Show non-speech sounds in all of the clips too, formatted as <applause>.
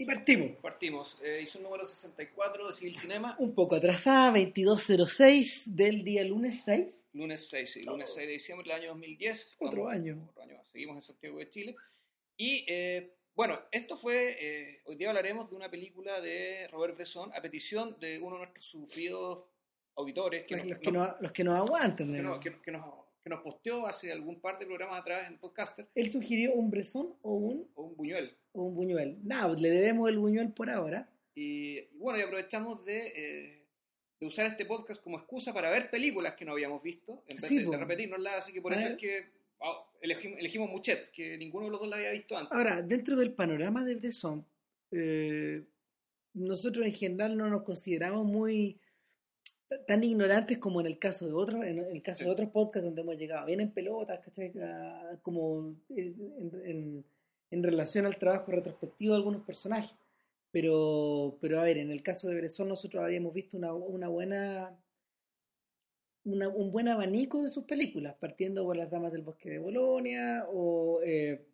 Y partimos. Partimos. Eh, hizo un número 64 de Civil Cinema. Un poco atrasada, 2206 del día lunes 6. Lunes 6, sí, lunes 6 de diciembre del año 2010. Otro Vamos, año. Otro año. Seguimos en Santiago de Chile. Y eh, bueno, esto fue. eh, hoy día hablaremos de una película de Robert Bresson a petición de uno de nuestros sufridos auditores que, Los, nos- los que nos- no, los que nos aguantan. que nos- que- que nos, que nos posteó hace algún par de programas atrás en Podcaster Él sugirió un Bresson o un, o un Buñuel. o un Buñuel. Nada, pues le debemos el Buñuel por ahora. Y, y bueno, y aprovechamos de, eh, de usar este podcast como excusa para ver películas que no habíamos visto, en vez Sí, de, de repetirnoslas, así que por eso es que ah, elegimos, elegimos Muchet, que ninguno de los dos la había visto antes. Ahora, dentro del panorama de Bresson, eh, nosotros en general no nos consideramos muy tan ignorantes como en el caso de otros, en el caso Sí. de otros podcasts donde hemos llegado bien en pelotas, ¿cachai? Ah, como en, en- en- en relación al trabajo retrospectivo de algunos personajes. Pero, pero a ver, en el caso de Bresson nosotros habíamos visto una, una buena una- un buen abanico de sus películas, partiendo por Las Damas del Bosque de Bolonia, o eh,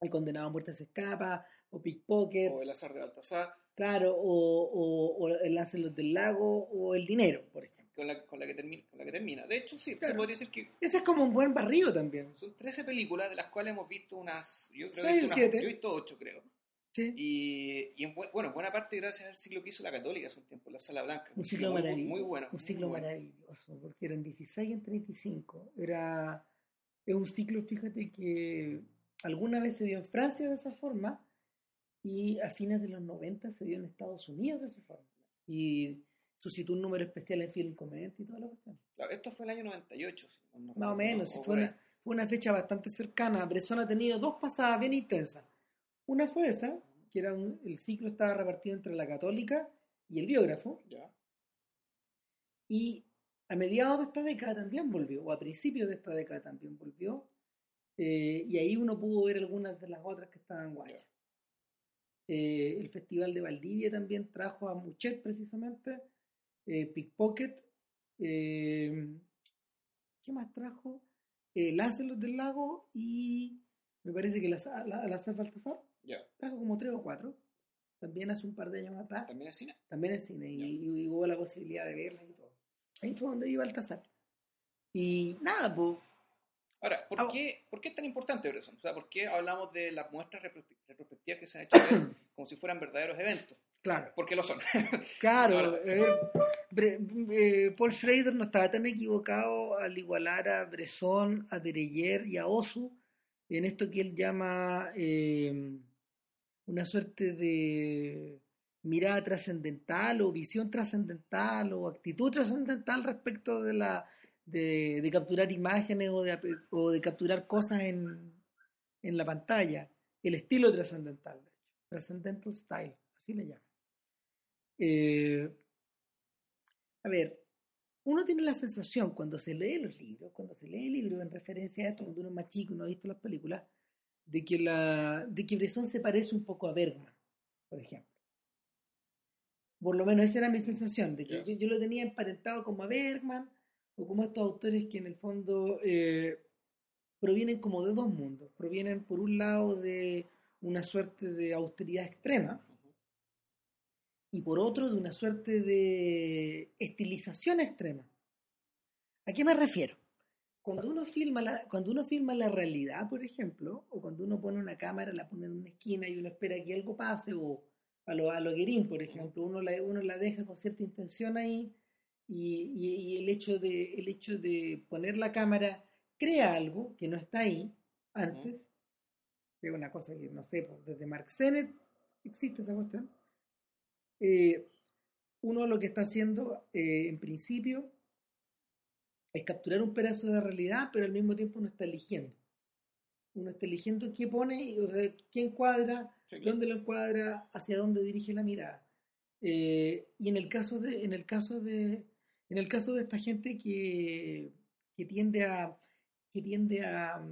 El Condenado a Muerte se escapa, o Pickpocket, O El azar de Baltasar, claro, o, o, o El Lancelot del Lago, o El Dinero, por ejemplo. con la, con la, que, termina, con la que termina. De hecho, sí, se Claro. podría decir que Ese es como un buen barrido también. son 13 películas, de las cuales hemos visto unas... Yo creo que yo he visto 8, creo. Sí. Y, y en bu- bueno, en buena parte gracias al ciclo que hizo la Católica hace un tiempo, la Sala Blanca. Un ciclo muy, maravilloso. Muy bueno. Un ciclo bueno. maravilloso, porque eran 16 en 35. Era, es un ciclo, fíjate, que alguna vez se dio en Francia de esa forma y a fines de los 90 se dio en Estados Unidos de esa forma. Y suscitó un número especial en Film Comment y toda la cuestión. Claro, esto fue el año 98. si no- no Más o menos, sí, o fue una, fue una fecha bastante cercana. Bresson ha tenido dos pasadas bien intensas. Una fue esa, que era un- el ciclo estaba repartido entre la católica y el biógrafo. Ya. Y a mediados de esta década también volvió, o a principios de esta década también volvió. eh, y ahí uno pudo ver algunas de las otras que estaban guayas. Eh, el Festival de Valdivia también trajo a Muchet precisamente. eh, Pickpocket. eh, ¿Qué más trajo? Eh, Lancelot del Lago y me parece que la, la, la Sar Baltasar Ya. trajo como tres o cuatro. También hace un par de años atrás ¿También es cine? también en cine y, hubo la posibilidad de verlas y todo. Ahí fue donde iba Baltasar. Y nada, pues, Ahora, ¿por, Ah. qué, ¿por qué es tan importante Bresson? O sea, ¿por qué hablamos de las muestras retrospectivas que se han hecho <clears throat> como si fueran verdaderos eventos? claro, Porque lo son. <laughs> claro. Bre- eh, Paul Schrader no estaba tan equivocado al igualar a Bresson, a Dereyer y a Osu en esto que él llama eh, una suerte de mirada trascendental o visión trascendental o actitud trascendental respecto de la de, de capturar imágenes o de, o de capturar cosas en, en la pantalla. El estilo trascendental. Transcendental style, así le llaman. Eh, a ver, uno tiene la sensación cuando se lee los libros, cuando se lee libros en referencia a esto, cuando uno es más chico y no ha visto las películas, de que, la, de que Bresson se parece un poco a Bergman, por ejemplo. Por lo menos esa era mi sensación, de que yo, yo lo tenía emparentado como a Bergman, o como estos autores que en el fondo eh, provienen como de dos mundos. Provienen por un lado de una suerte de austeridad extrema, y por otro de una suerte de estilización extrema. ¿A qué me refiero? Cuando uno filma la, cuando uno filma la realidad, por ejemplo, o cuando uno pone una cámara, la pone en una esquina y uno espera que algo pase, o a lo, a lo Guerín, por ejemplo, uno la, uno la deja con cierta intención ahí, y, y- y el, hecho de, el hecho de poner la cámara crea algo que no está ahí antes, es una cosa que no sé, pues, desde Mark Sennett existe esa cuestión. Eh, uno lo que está haciendo eh, en principio es capturar un pedazo de realidad, pero al mismo tiempo uno está eligiendo. Uno está eligiendo qué pone, o sea, qué encuadra, Sí, claro. dónde lo encuadra, hacia dónde dirige la mirada. Eh, y en el caso de, en el caso de, en el caso de esta gente que, tiende a, que tiende a,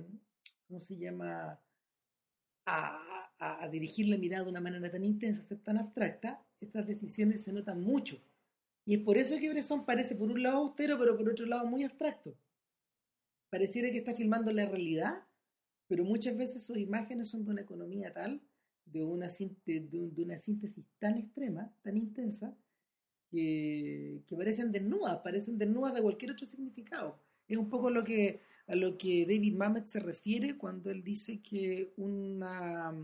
¿cómo se llama? A, dirigir la mirada de una manera tan intensa, tan abstracta, esas decisiones se notan mucho. Y es por eso que Bresson parece por un lado austero, pero por otro lado muy abstracto. Pareciera que está filmando la realidad, pero muchas veces sus imágenes son de una economía tal de una, de, de una síntesis tan extrema, tan intensa, que, que, parecen desnudas, parecen desnudas de cualquier otro significado. Es un poco lo que, a lo que David Mamet se refiere cuando él dice que una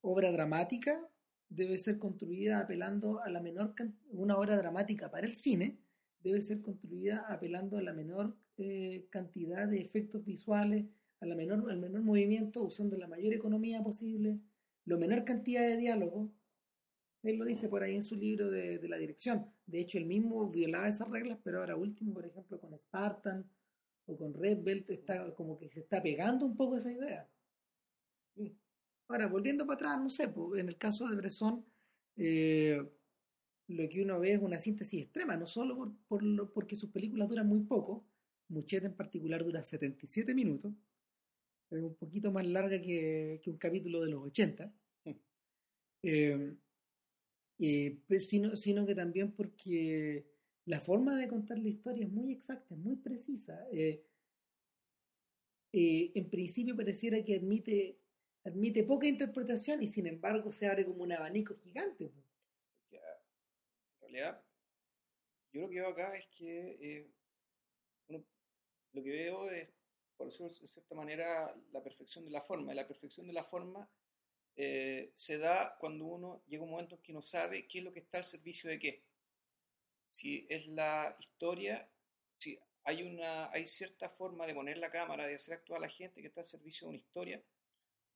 obra dramática debe ser construida apelando a la menor una obra dramática para el cine debe ser construida apelando a la menor eh, cantidad de efectos visuales, a la menor, al menor movimiento, usando la mayor economía posible, la menor cantidad de diálogo. Él lo dice por ahí en su libro de, de la dirección. De hecho, él mismo violaba esas reglas, pero ahora último, por ejemplo, con Spartan o con Red Belt, está como que se está pegando un poco esa idea. Ahora, volviendo para atrás, no sé, en el caso de Bresson, eh, lo que uno ve es una síntesis extrema, no solo por, por lo, porque sus películas duran muy poco, Mucheta en particular dura 77 minutos, es un poquito más larga que, que un capítulo de los 80, eh, eh, pues, sino, sino, que también porque la forma de contar la historia es muy exacta, es muy precisa. Eh, en principio pareciera que admite, admite poca interpretación y sin embargo se abre como un abanico gigante realidad, yo lo que veo acá es que eh, lo que veo es, por decirlo de cierta manera, la perfección de la forma. La perfección de la forma eh, se da cuando uno llega un momento en que no sabe qué es lo que está al servicio de qué. Si es la historia, si hay, una, hay cierta forma de poner la cámara, de hacer actuar a la gente que está al servicio de una historia,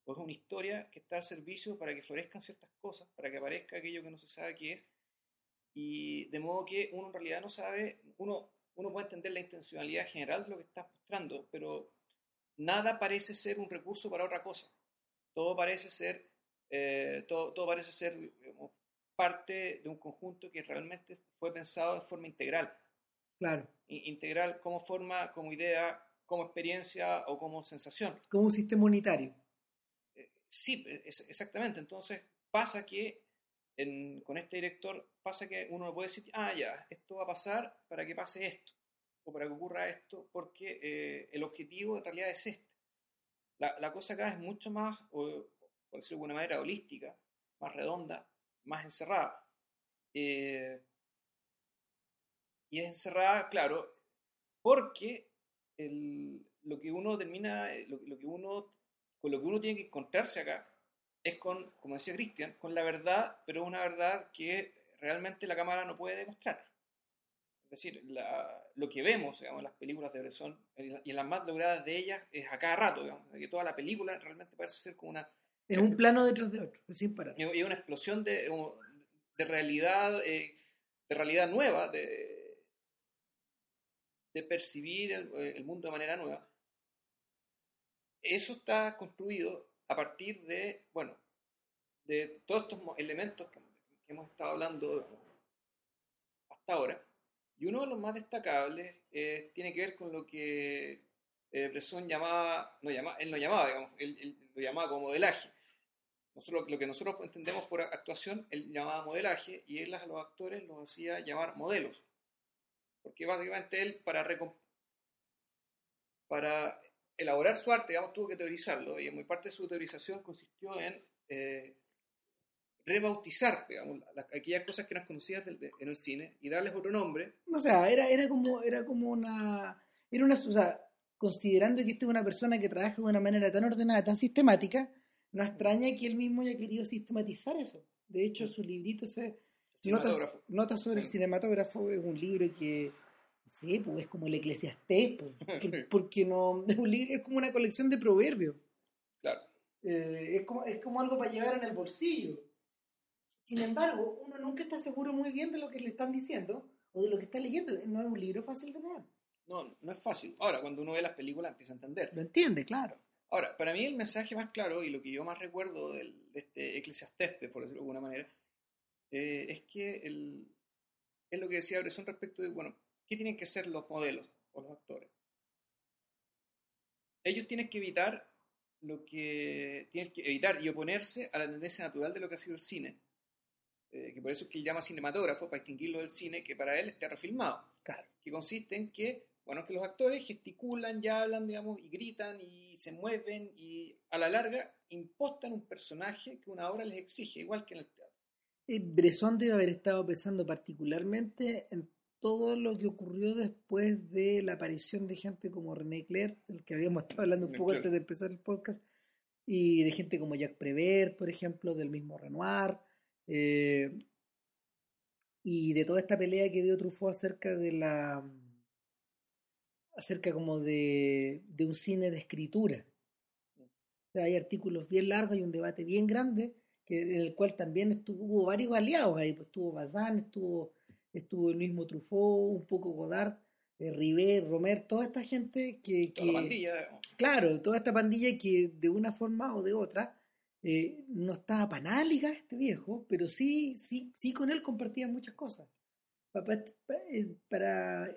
o es una historia que está al servicio para que florezcan ciertas cosas, para que aparezca aquello que no se sabe qué es, y de modo que uno en realidad no sabe, uno, uno puede entender la intencionalidad general de lo que estás mostrando, pero nada parece ser un recurso para otra cosa. Todo parece ser, eh, todo, todo, parece ser parte de un conjunto que realmente fue pensado de forma integral. Claro. Integral como forma, como idea, como experiencia o como sensación. Como un sistema unitario. Eh, sí, exactamente. Entonces pasa que con este director pasa que uno no puede decir, ah, ya, esto va a pasar para que pase esto, o para que ocurra esto, porque eh, el objetivo en realidad es este. La, la, cosa acá es mucho más, o, por decirlo de alguna manera, holística, más redonda, más encerrada. Eh, y es encerrada, claro, porque el, lo que uno termina, lo, lo que uno, con lo que uno tiene que encontrarse acá, es con, como decía Cristian, con la verdad, pero una verdad que realmente la cámara no puede demostrar. Es decir, lo que vemos digamos, en las películas de Bresson y en las más logradas de ellas es a cada rato, digamos, que toda la película realmente parece ser como una... Es un plano detrás de otro, sin parar. Y una explosión de, de realidad, eh, de realidad nueva, de, de percibir el, el mundo de manera nueva. Eso está construido a partir de, bueno, de todos estos elementos que, hemos estado hablando hasta ahora. Y uno de los más destacables eh, tiene que ver con lo que eh, Bresson llamaba, él no llamaba, digamos, él, lo llamaba como modelaje. Nosotros, lo que nosotros entendemos por actuación, él llamaba modelaje y él a los actores los hacía llamar modelos. Porque básicamente él, para, para elaborar su arte, digamos, tuvo que teorizarlo y en muy parte de su teorización consistió en eh, rebautizar, digamos, aquellas cosas que eran conocidas en el cine y darles otro nombre. O sea, era, era, como, era como una... Era una o sea, considerando que esta es una persona que trabaja de una manera tan ordenada, tan sistemática, no extraña que él mismo haya querido sistematizar eso. De hecho, su librito se... Nota sobre el cinematógrafo es un libro que Sí, pues es como el eclesiastés, pues, <laughs> porque no es, un libro, es como una colección de proverbios. Claro. Eh, es, como, es como algo para llevar en el bolsillo. Sin embargo, uno nunca está seguro muy bien de lo que le están diciendo o de lo que está leyendo. No es un libro fácil de leer. No, no es fácil. Ahora, cuando uno ve las películas empieza a entender. Lo entiende, claro. Ahora, para mí el mensaje más claro y lo que yo más recuerdo del, de este eclesiastés, por decirlo de alguna manera, eh, es que el, es lo que decía Bresson respecto de, bueno, ¿Qué tienen que ser los modelos o los actores? Ellos tienen que evitar lo que tienen que evitar y oponerse a la tendencia natural de lo que ha sido el cine. Eh, que por eso es que él llama cinematógrafo, para distinguirlo del cine, que para él es terrafilmado. Claro. Que consiste en que, bueno, que los actores gesticulan y hablan, digamos, y gritan y se mueven y a la larga impostan un personaje que una obra les exige, igual que en el teatro. Eh, Bresson debe haber estado pensando particularmente en todo lo que ocurrió después de la aparición de gente como René Clair, del que habíamos estado hablando un René poco antes de empezar el podcast, y de gente como Jacques Prévert, por ejemplo, del mismo Renoir, eh, y de toda esta pelea que dio Truffaut acerca de la acerca como de, de un cine de escritura. O sea, hay artículos bien largos y un debate bien grande que, en el cual también estuvo, hubo varios aliados ahí, pues estuvo Bazán, estuvo, estuvo el mismo Truffaut, un poco Godard, eh, Rivet, Romer, toda esta gente que, Toda la que- pandilla, claro, toda esta pandilla que de una forma o de otra eh, no estaba para nada ligada a este viejo, pero sí, sí, sí con él compartían muchas cosas. Eh, Para,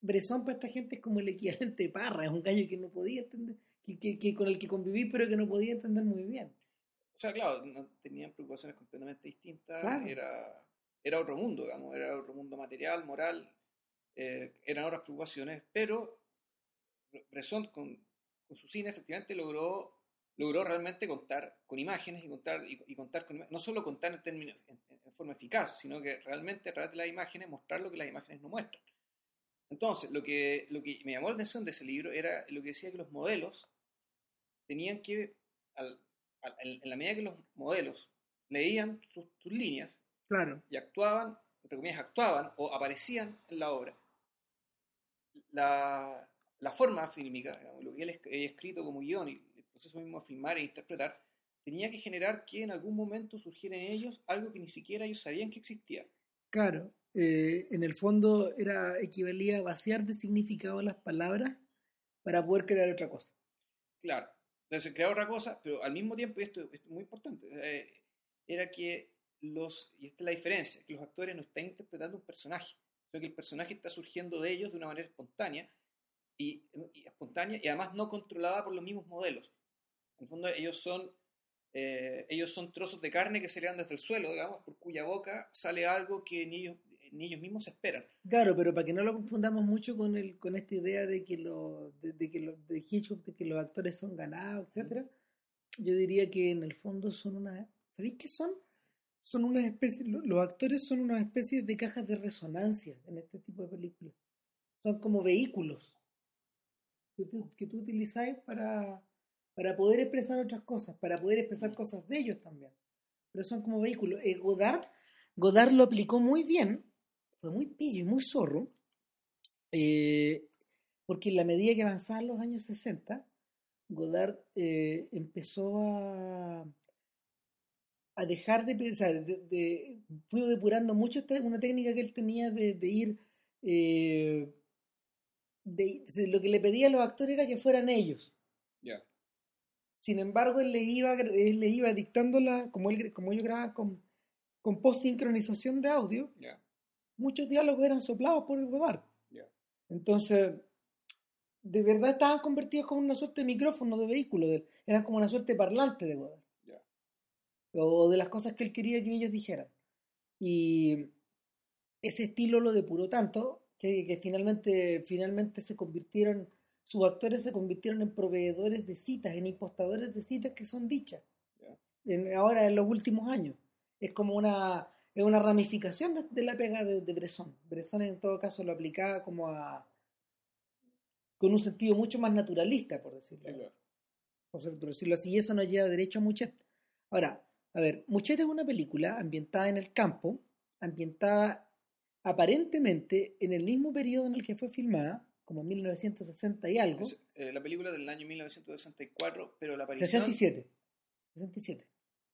Bresson para esta gente es como el equivalente de Parra, es un gallo que no podía entender, que, que- que con el que conviví pero que no podía entender muy bien. O sea, claro, no- tenían preocupaciones completamente distintas. Claro. Era, era otro mundo, digamos, era otro mundo material, moral. eh, eran otras preocupaciones, pero Bresson con, con su cine efectivamente logró, logró realmente contar con imágenes y contar, y, y contar con, no solo contar en, términos, en, en forma eficaz, sino que realmente a través de las imágenes mostrar lo que las imágenes no muestran. Entonces, lo que, lo que me llamó la atención de ese libro era lo que decía que los modelos tenían que, al- al- en, la medida que los modelos leían sus, sus líneas Claro, y actuaban, entre comillas, actuaban o aparecían en la obra, la, la forma fílmica, lo que él había escrito como guion y proceso mismo de filmar e interpretar, tenía que generar que en algún momento surgiera en ellos algo que ni siquiera ellos sabían que existía. claro. Eh, en el fondo era equivalía a vaciar de significado las palabras para poder crear otra cosa. Claro, entonces creaba otra cosa, pero al mismo tiempo, y esto, esto es muy importante, eh, era que los, y esta es la diferencia, que los actores no están interpretando un personaje, sino que el personaje está surgiendo de ellos de una manera espontánea y, y espontánea y además no controlada por los mismos modelos. En el fondo ellos son, eh, ellos son trozos de carne que se le dan desde el suelo, digamos, por cuya boca sale algo que ni ellos, ni ellos mismos esperan. Claro, pero para que no lo confundamos mucho con el con esta idea de que los de, de que los de Hitchcock de que los actores son ganados, etcétera, yo diría que en el fondo son una ¿sabéis qué son? Son unas especies lo- los actores son unas especies de cajas de resonancia en este tipo de películas. Son como vehículos que tú, que tú utilizáis para para poder expresar otras cosas, para poder expresar cosas de ellos también. Pero son como vehículos. Eh, Godard Godard lo aplicó muy bien fue muy pillo y muy zorro, eh, porque en la medida que avanzaban los años 60, Godard eh, empezó a, a dejar de pensar, de, de- fue depurando mucho esta, una técnica que él tenía de, de ir, eh, de, de- lo que le pedía a los actores era que fueran ellos. Ya. Sin embargo, él le iba, él le iba dictando la, como, él, como ellos grababan con, con post-sincronización de audio, Ya. muchos diálogos eran soplados por el Godard. Ya. Entonces, de verdad estaban convertidos como una suerte de micrófono de vehículo, de- eran como una suerte de parlante de Godard. Ya. O de las cosas que él quería que ellos dijeran. Y ese estilo lo depuró tanto que, que finalmente, finalmente se convirtieron, sus actores se convirtieron en proveedores de citas, en impostadores de citas que son dichas. En- ahora en los últimos años. Es como una, es una ramificación de, de la pega de, de Bresson. Bresson en todo caso lo aplicaba como a con un sentido mucho más naturalista, por decirlo, Sí, claro. por ser- por decirlo así, y eso nos lleva derecho a Muchet. Ahora, a ver, Muchet es una película ambientada en el campo, ambientada aparentemente en el mismo periodo en el que fue filmada, como 1960 y algo, Es, eh, la película del año 1964, pero la aparición... 67. 67.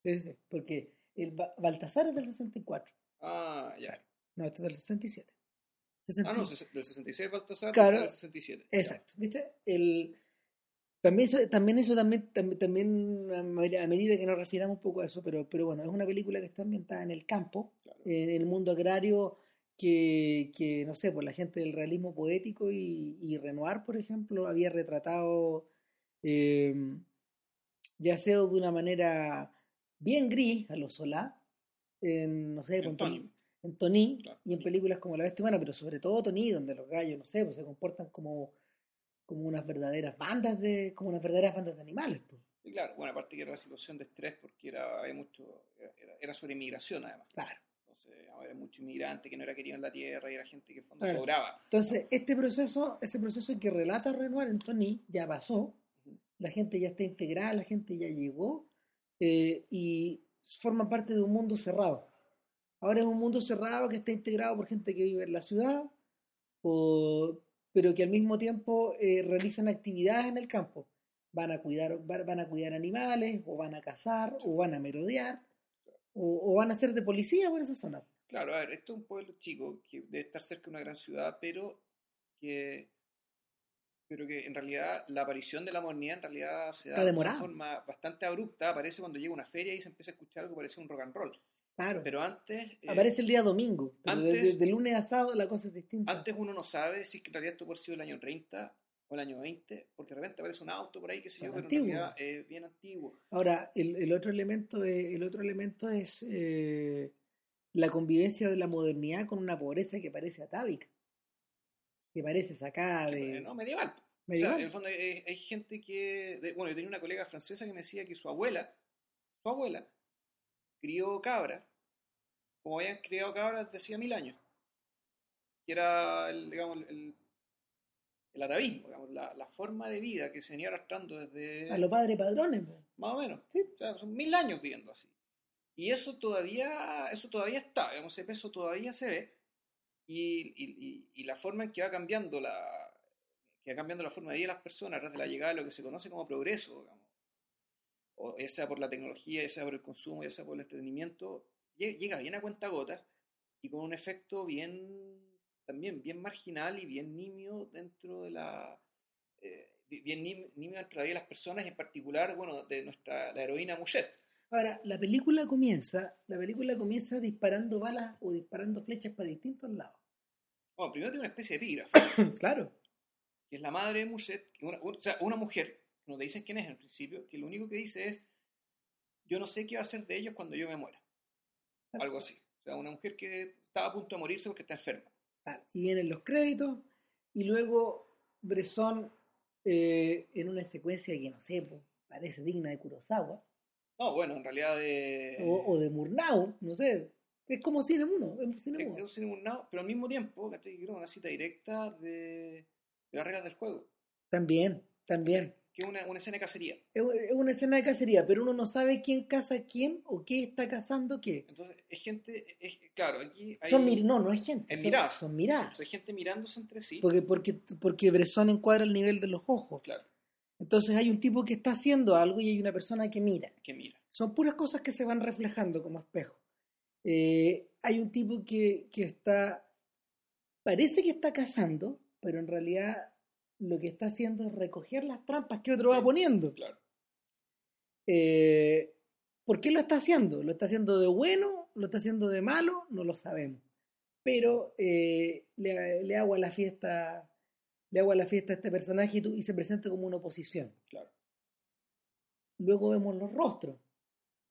Sí, sí, sí, porque el Ba- Baltasar es del 64. Ah, ya. No, esto es del 67. Ah, 60 no, ses- del 66 Baltasar, Claro. del 67. Ya. Exacto, ¿viste? El, también eso, también, eso también, también, también a medida a medida que nos refiramos un poco a eso, pero, pero bueno, es una película que está ambientada en el campo, Claro. en el mundo agrario, que, que no sé, por la gente del realismo poético y, y Renoir, por ejemplo, había retratado, eh, ya sea de una manera bien gris, a lo Solá, en, no sé, En con Tony. en Tony Claro. y en películas como La Bestia Humana, pero sobre todo Tony, donde los gallos, no sé, pues se comportan como, como unas verdaderas bandas de, como unas verdaderas bandas de animales. pues. Y claro, bueno, aparte que era la situación de estrés porque era, había mucho, era, era sobre inmigración además. Claro. Mucho inmigrante que no era querido en la tierra y era gente que en fondo Claro. sobraba. Entonces, este proceso, ese proceso que relata Renoir en Tony ya pasó, la gente ya está integrada, la gente ya llegó eh, y forma parte de un mundo cerrado. Ahora es un mundo cerrado que está integrado por gente que vive en la ciudad, o- pero que al mismo tiempo eh, realizan actividades en el campo. Van a cuidar, va- van a cuidar animales, o van a cazar, o van a merodear, o, o van a ser de policía por esa zona. Claro, a ver, esto es un pueblo chico que debe estar cerca de una gran ciudad, pero que, pero que en realidad la aparición de la modernidad en realidad se da de una forma bastante abrupta. Aparece cuando llega una feria y se empieza a escuchar algo que parece un rock and roll. Claro. Pero antes, eh, Aparece el día domingo, pero antes- de- de lunes a sábado la cosa es distinta. antes uno no sabe si en realidad esto puede haber sido el año 30 o el año 20, porque de repente aparece un auto por ahí, que yo, Tan pero es bien antiguo. Ahora, el, el otro elemento es, el otro elemento es eh, la convivencia de la modernidad con una pobreza que parece atávica, que parece sacada de Eh, no, medieval. O sea, medieval. en el fondo hay, hay gente que. de- bueno, yo tenía una colega francesa que me decía que su abuela, su abuela, crió cabra, como habían criado cabras desde hacía mil años. Que era, el, digamos, el, el atavismo, digamos, la, la forma de vida que se venía arrastrando desde. a los padres padrones. Más o menos. Sí. O sea, son mil años viviendo así. Y eso todavía, eso todavía está, digamos, ese peso todavía se ve. Y, y- y- la forma en que va cambiando la que va cambiando la forma de vida de las personas a través de la llegada de lo que se conoce como progreso, digamos. O ya sea por la tecnología, ya sea por el consumo, ya sea por el entretenimiento, lle- llega bien a cuenta gotas y con un efecto bien también bien marginal y bien nimio dentro de la eh, bien nim- nimio dentro de las personas y en particular bueno de nuestra la heroína Mouchet Ahora, la película comienza, la película comienza disparando balas o disparando flechas para distintos lados. bueno primero tiene una especie de epígrafe. <coughs> Claro. que es la madre de que una, un- o sea, una mujer no te dicen quién es en principio que lo único que dice es yo no sé qué va a hacer de ellos cuando yo me muera algo así. O sea una mujer que estaba a punto de morirse porque está enferma. Claro, Y vienen los créditos y luego Bresson eh, en una secuencia que no sé, po, parece digna de Kurosawa no bueno en realidad de o, o de Murnau, no sé. Es como cine uno, es cine es- uno. es un cine murnau, pero al mismo tiempo ¿cachai? creo una cita directa de, de las reglas del juego También, también. que es una, una escena de cacería Es es una escena de cacería, pero uno no sabe quién caza a quién o qué está cazando qué. Entonces, es gente, es, claro, aquí hay, Son mir- no, no es gente. Es son, miradas. son miradas. o sea, hay gente mirándose entre sí. Porque, porque, porque Bresson encuadra el nivel de los ojos. Claro, Entonces hay un tipo que está haciendo algo y hay una persona que mira. que mira. Son puras cosas que se van reflejando como espejo. Eh, hay un tipo que, que está, parece que está cazando, pero en realidad lo que está haciendo es recoger las trampas que otro va poniendo. Claro. Eh, ¿Por qué lo está haciendo? ¿Lo está haciendo de bueno? ¿Lo está haciendo de malo? No lo sabemos. Pero eh, le, le hago a la fiesta, le hago a la fiesta a este personaje y, tú- y se presenta como una oposición. Claro. Luego vemos los rostros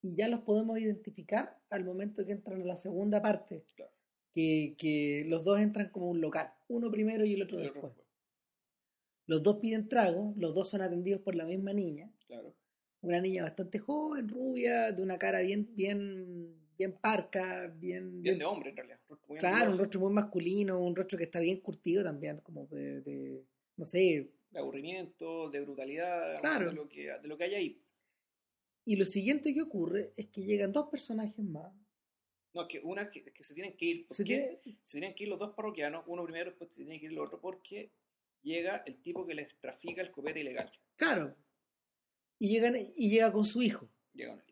y ya los podemos identificar al momento que entran a la segunda parte, Claro. que, que los dos entran como un local, uno primero y el otro después. después. Los dos piden trago, los dos son atendidos por la misma niña, Claro. una niña bastante joven, rubia, de una cara bien, bien, bien parca, bien, Bien de hombre, en realidad. Rostro claro, un rostro muy masculino, un rostro que está bien curtido también, como de, de- no sé. De aburrimiento, de brutalidad, Claro. de, lo que, de lo que hay ahí. Y lo siguiente que ocurre es que llegan dos personajes más. No, que una que, que se tienen que ir. ¿Por Se qué? tiene- Se tienen que ir los dos parroquianos, uno primero, después se tiene que ir el otro, porque llega el tipo que les trafica el copete ilegal. Claro. Y, llegan, y llega con su hijo. Llega.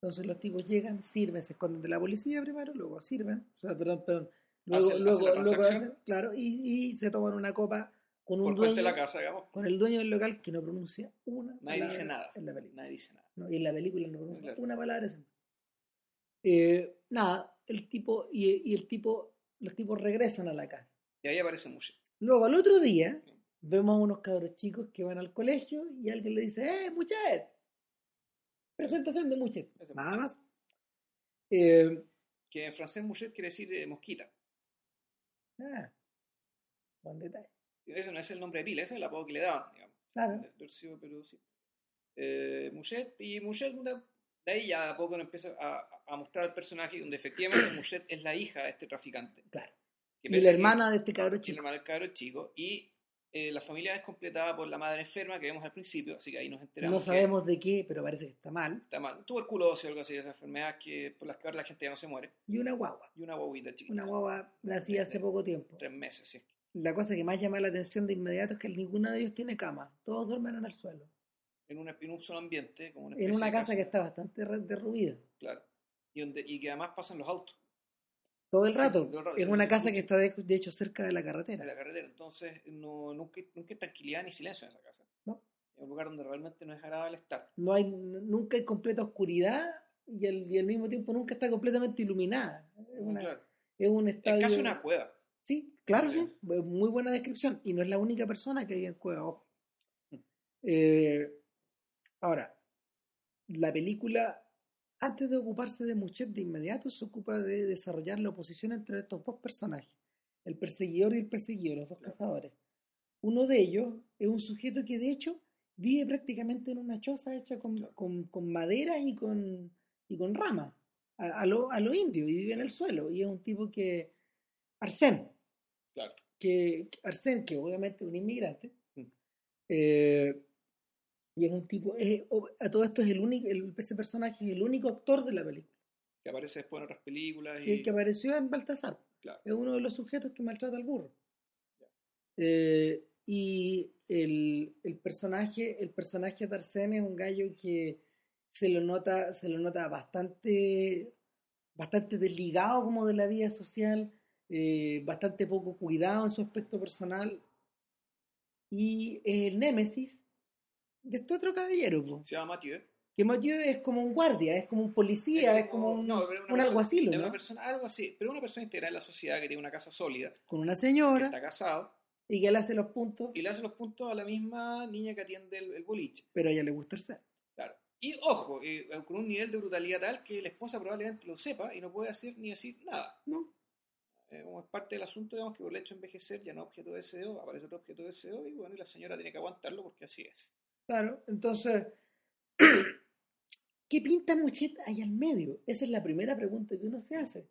Entonces los tipos llegan, sirven, se esconden de la policía primero, luego sirven, o sea, perdón, perdón, luego, Hacen- luego, hacen luego hacen- claro, y, y se toman una copa con un Por cuenta de dueño, la casa, digamos. con el dueño del local que no pronuncia una Nadie palabra dice nada. en la película. Nadie dice nada. ¿no? Y en la película no pronuncia Claro. una palabra. Eh, nada, el tipo, y, y el tipo, los tipos regresan a la casa. Y ahí aparece Mushe. Luego al otro día vemos a unos cabros chicos que van al colegio y alguien le dice, ¡eh, Muchet! Presentación de Muchet. Ese Nada más. Eh, Que en francés Mushet quiere decir eh, mosquita. ah, buen detalle. Ese no es el nombre de pila, ese es el apodo que le daban, digamos. Claro. De- del Cibo, pero sí. Eh, Mouchet, y Mouchet, de ahí ya a poco nos empieza a, a mostrar el personaje donde efectivamente Mouchet es la hija de este traficante. Claro. Que Y la que- hermana de este cabro y chico. hermano del cabro chico. Y eh, la familia es completada por la madre enferma que vemos al principio, así que ahí nos enteramos. No que sabemos de qué, pero parece que está mal. Está mal. Tuberculosis o algo así, esa enfermedad que, por las que ahora la gente ya no se muere. Y una guagua. Y una bobita chiquita. Una guagua nacida hace poco tiempo. Tres meses, sí. La cosa que más llama la atención de inmediato es que ninguno de ellos tiene cama. Todos duermen en el suelo. En, una, en un solo ambiente, como una En una casa que está bastante derruida. Claro. Y, donde, y que además pasan los autos Todo el Sí, rato. todo el rato, Es se- una casa escucha. que está de, de hecho cerca de la de carretera. la carretera. Entonces, no, nunca, nunca hay tranquilidad ni silencio en esa casa. No. Es un lugar donde realmente no es agradable estar. No hay, nunca hay completa oscuridad y al, y al mismo tiempo nunca está completamente iluminada. Es, una- Claro. es un Es estadio. casi una cueva. Sí, claro, sí. Sí. Muy buena descripción. Y no es la única persona que vive en Cueva, ojo. Mm. Eh, ahora, la película, antes de ocuparse de Muchet de inmediato, se ocupa de desarrollar la oposición entre estos dos personajes, el perseguidor y el perseguido, los dos Claro. cazadores. Uno de ellos es un sujeto que de hecho vive prácticamente en una choza hecha con, Claro. con, con madera y con, y con ramas, a, a lo, a lo indio, y vive en el suelo. Y es un tipo que, Arsén, Claro. que Arsén, que obviamente es un inmigrante, Mm. eh, y es un tipo, es- a todo esto es el único, el, ese personaje es el único actor de la película, Que aparece después en otras películas. Y, que apareció en Baltasar, Claro. es uno de los sujetos que maltrata al burro. Eh, y el, el personaje, el personaje de es un gallo que se lo nota, se lo nota bastante, bastante desligado como de la vida social, eh, bastante poco cuidado en su aspecto personal y es el némesis de este otro caballero, po, se llama Mathieu. que Mathieu es como un guardia, es como un policía, es como un, no, pero una un persona- alguacil, es ¿no? una persona, algo así, pero una persona integrada en la sociedad que tiene una casa sólida, con una que señora está casado, y que él hace los puntos, y le hace los puntos a la misma niña que atiende el, el boliche. pero a ella le gusta el ser. Claro. Y ojo, eh, con un nivel de brutalidad tal que la esposa probablemente lo sepa y no puede hacer ni decir nada. ¿no? Eh, como es parte del asunto, digamos que por el hecho de envejecer ya no es objeto de deseo, aparece otro objeto de deseo y bueno, y la señora tiene que aguantarlo porque así es. Claro, entonces, ¿qué pinta Muchet ahí al medio? Esa es la primera pregunta que uno se hace.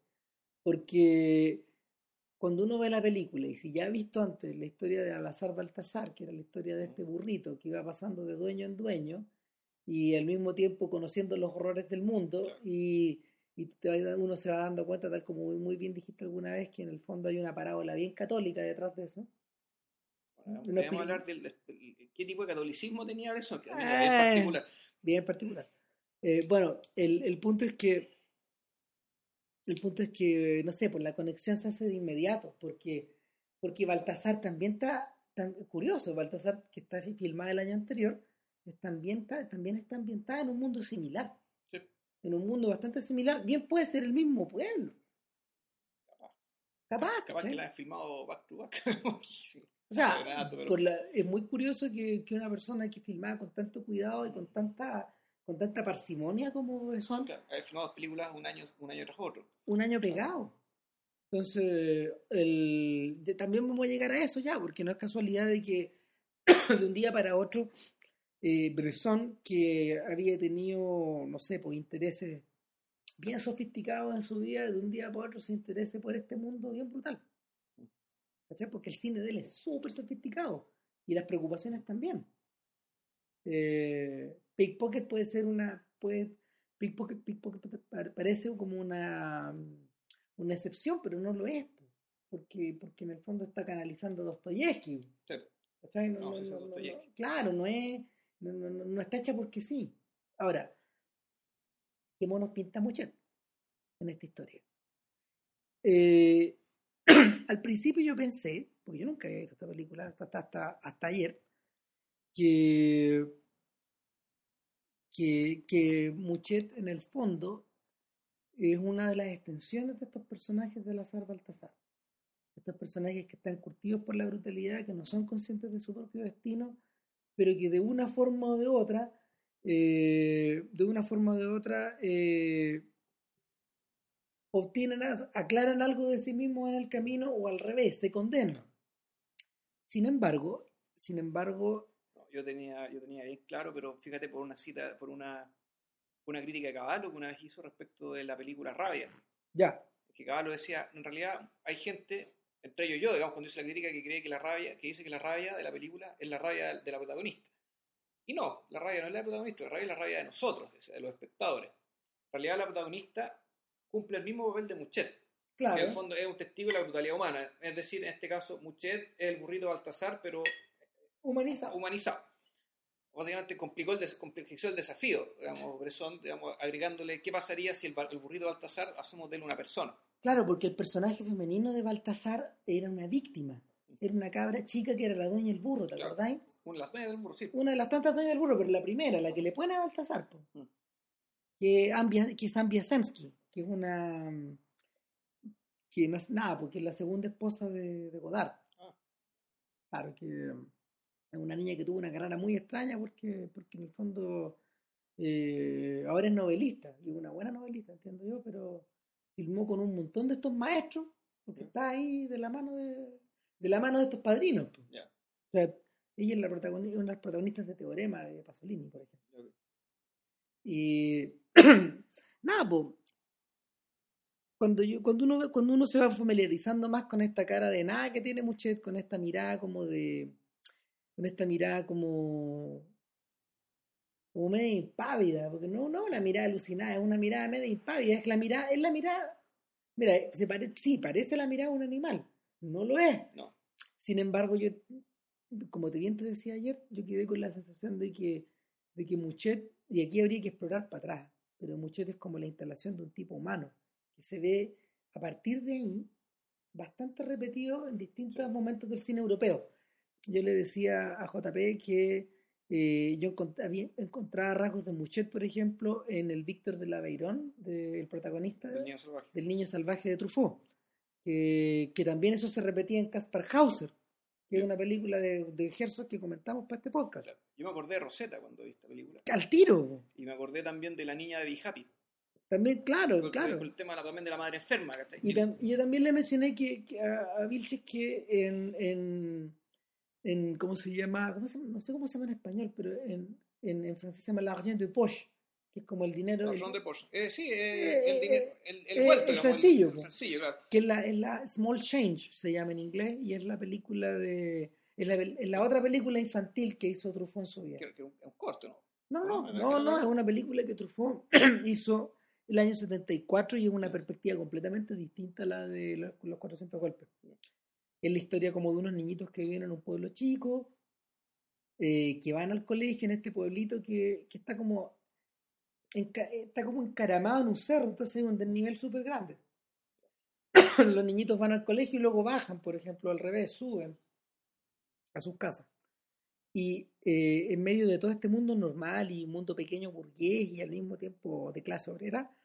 Porque cuando uno ve la película, y si ya ha visto antes la historia de Alazar Baltasar, que era la historia de este burrito que iba pasando de dueño en dueño, y al mismo tiempo conociendo los horrores del mundo, y, y te uno se va dando cuenta, tal como muy bien dijiste alguna vez, que en el fondo hay una parábola bien católica detrás de eso. Peli- hablar del, del- qué tipo de catolicismo tenía eso, que a mí Eh. es particular. bien particular. Eh, bueno, el, el punto es que el punto es que, no sé, pues la conexión se hace de inmediato, porque, porque Baltasar también está tan curioso, Baltasar, que está fi- filmada el año anterior, está también está ambientada en un mundo similar, Sí. en un mundo bastante similar, bien puede ser el mismo pueblo. Capaz, Capaz, capaz que la han filmado back to back. <laughs> Sí. O sea, pero- la- es muy curioso que, que una persona que filmaba con tanto cuidado y con tanta con tanta parsimonia como son, Claro, haber filmado dos películas un año, un año tras otro. un año pegado. Entonces, el, también vamos a llegar a eso ya, porque no es casualidad de que <coughs> de un día para otro, eh, Bresson, que había tenido, no sé, pues intereses bien sofisticados en su vida, de un día para otro se interese por este mundo bien brutal. ¿Cachai? Porque el cine de él es súper sofisticado y las preocupaciones también. Eh, Pickpocket puede ser una. Puede, Pickpocket, Pickpocket pa- parece como una, una excepción, pero no lo es. po, Porque, porque en el fondo está canalizando Dostoyevsky. Sí. ¿cachai? No, No, no, Dostoyevsky. claro, no es. No, no, no- no está hecha porque sí. Ahora, ¿qué monos pinta Muchet en esta historia? Eh, <clears throat> al principio yo pensé, porque yo nunca había visto esta película hasta, hasta, ayer, que, que, que Muchet en el fondo es una de las extensiones de estos personajes de Lazar Baltasar. Estos personajes que están curtidos por la brutalidad, que no son conscientes de su propio destino, pero que de una forma o de otra, eh, de una forma o de otra, eh, obtienen, aclaran algo de sí mismos en el camino o al revés, se condenan. Sin embargo, sin embargo, No, yo tenía, yo tenía bien claro, pero fíjate por una cita, por una, una crítica de Caballo que una vez hizo respecto de la película Rabia. ya, Que Caballo decía, en realidad hay gente, entre ellos yo, digamos, cuando hice la crítica, que cree que la rabia, que dice que la rabia de la película es la rabia de la protagonista. Y no, la rabia no es la protagonista, la rabia es la rabia de nosotros, de los espectadores. En realidad la protagonista cumple el mismo papel de Muchet, que en el claro, fondo es un testigo de la brutalidad humana. Es decir, en este caso, Muchet es el burrito Baltasar, pero humanizado. humanizado. Básicamente complicó el des- complejizó el desafío, digamos, Bresson, digamos, agregándole qué pasaría si el, el burrito Baltasar hacemos de él una persona. Claro, porque el personaje femenino de Baltasar era una víctima. Era una cabra chica que era la dueña del burro, ¿te Claro. acordáis? Una de las dueñas del burro, sí. Una de las tantas dueñas del burro, pero la primera, la que le pone a Baltasar, po. Mm. que, Ambia- que es Ambia Semsky, que es una. que no es nada, porque es la segunda esposa de, de Godard. Ah. Claro, que es una niña que tuvo una carrera muy extraña porque, porque en el fondo eh, ahora es novelista, y una buena novelista, entiendo yo, pero filmó con un montón de estos maestros, porque está ahí de la mano de, de la mano de estos padrinos. Ya. O sea, ella es la protagoni- una de las protagonistas de Teorema de Pasolini, por ejemplo. Y <clears throat> nada, pues. Cuando, yo, cuando, uno, cuando uno se va familiarizando más con esta cara de nada que tiene Muchet, con esta mirada como de. con esta mirada como. como media impávida, porque no, no es una mirada alucinada, es una mirada media impávida, es la mirada, es la mirada. Mira, se pare- sí, parece la mirada de un animal, no lo es. No. Sin embargo, yo, como te bien te decía ayer, yo quedé con la sensación de que, de que Muchet, y aquí habría que explorar para atrás, pero Muchet es como la instalación de un tipo humano, que se ve a partir de ahí bastante repetido en distintos momentos del cine europeo. Yo le decía a JP que eh, yo encont- había- encontraba rasgos de Muchet, por ejemplo, en el Víctor de la Beirón, del protagonista El niño salvaje. del niño salvaje de Truffaut, que, que también eso se repetía en Caspar Hauser, que es una película de, de Herzog que comentamos para este podcast. Claro. Yo me acordé de Rosetta cuando vi esta película. Al tiro, Y me acordé también de la niña de Be Happy. También, claro, Por, claro. por el tema también de la madre enferma, ¿cachai? Y, tam- y yo también le mencioné que, que a, a Vilches que en, en, en, ¿cómo se llama? ¿Cómo se? No sé cómo se llama en español, pero en, en, en francés se llama l'argent de poche, que es como el dinero, La el- razón de Porsche. Eh, sí, Eh, el, eh, dinero, el, el vuelto, el digamos, sencillo, El, po. sencillo, claro. que es la, es la Small Change, se llama en inglés, y es la película de... Es la, es la otra película infantil que hizo Truffaut en su vida. Que, que es un corto, ¿no? No, no, No, no, no, no, no. es una película que Truffaut <clears throat> hizo el año 74 y es una perspectiva completamente distinta a la de los, los 400 golpes. Es la historia como de unos niñitos que viven en un pueblo chico, eh, que van al colegio en este pueblito que, que está como enca- está como encaramado en un cerro, entonces es un desnivel súper grande. <coughs> Los niñitos van al colegio y luego bajan, por ejemplo, al revés, suben a sus casas. Y eh, en medio de todo este mundo normal y mundo pequeño burgués y al mismo tiempo de clase obrera,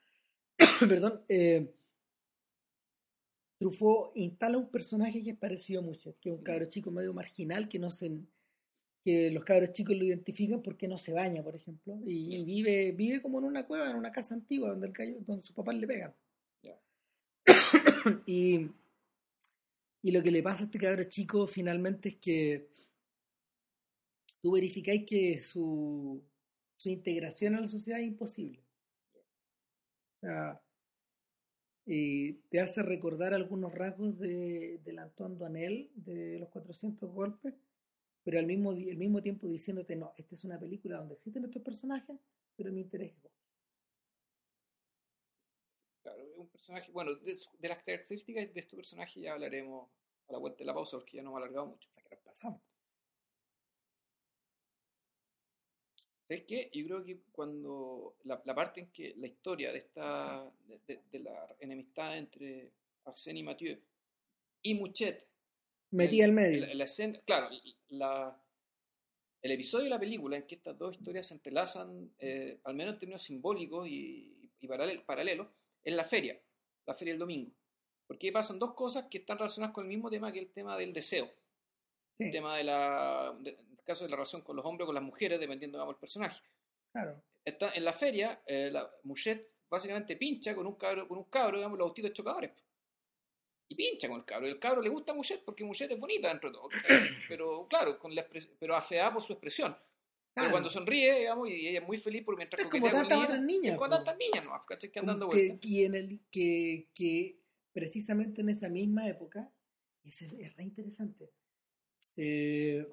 <coughs> perdón, eh, Truffaut instala un personaje que es parecido a Muchet, que es un cabro chico medio marginal, que no se que los cabros chicos lo identifican porque no se baña, por ejemplo, y, y vive, vive como en una cueva, en una casa antigua donde, el gallo- donde sus papás le pegan. Ya. <coughs> y, y lo que le pasa a este cabro chico finalmente es que tú verificáis que su, su integración a la sociedad es imposible. O sea, eh, te hace recordar algunos rasgos de, del Antoine Duanel de los 400 golpes, pero al mismo, al mismo tiempo diciéndote, no, esta es una película donde existen estos personajes, pero mi interés es otro". Claro, es un personaje. Bueno, de, las características de este personaje ya hablaremos a la vuelta de la pausa porque ya nos hemos alargado mucho. O sea, que nos pasamos. ¿Sabes qué? Yo creo que cuando la, la parte en que la historia de esta de, de- de la enemistad entre Arsène y Mathieu y Muchet Metí el- al medio. escena- claro, la, el episodio de la película en que estas dos historias se entrelazan, eh, al menos en términos simbólicos y, y paralel- paralelos, es la feria, la feria del domingo. Porque pasan dos cosas que están relacionadas con el mismo tema que el tema del deseo. Sí, El tema de la, de- caso de la relación con los hombres o con las mujeres, dependiendo digamos, del personaje. claro. Está, en la feria, eh, la Muchet básicamente pincha con un cabro, con un cabro digamos, los autitos chocadores. y pincha con el cabro. Y el cabro le gusta a Muchet porque Muchet es bonita dentro de todo. <coughs> Pero claro, con la pero afeada por su expresión. Pero Claro. cuando sonríe, digamos, y ella es muy feliz porque mientras Es como tantas otras niñas, Es como tantas niñas, ¿no? ¿Cachai? Que andan dando Como que, y en el, que, que precisamente en esa misma época, eso es, es re interesante. Eh,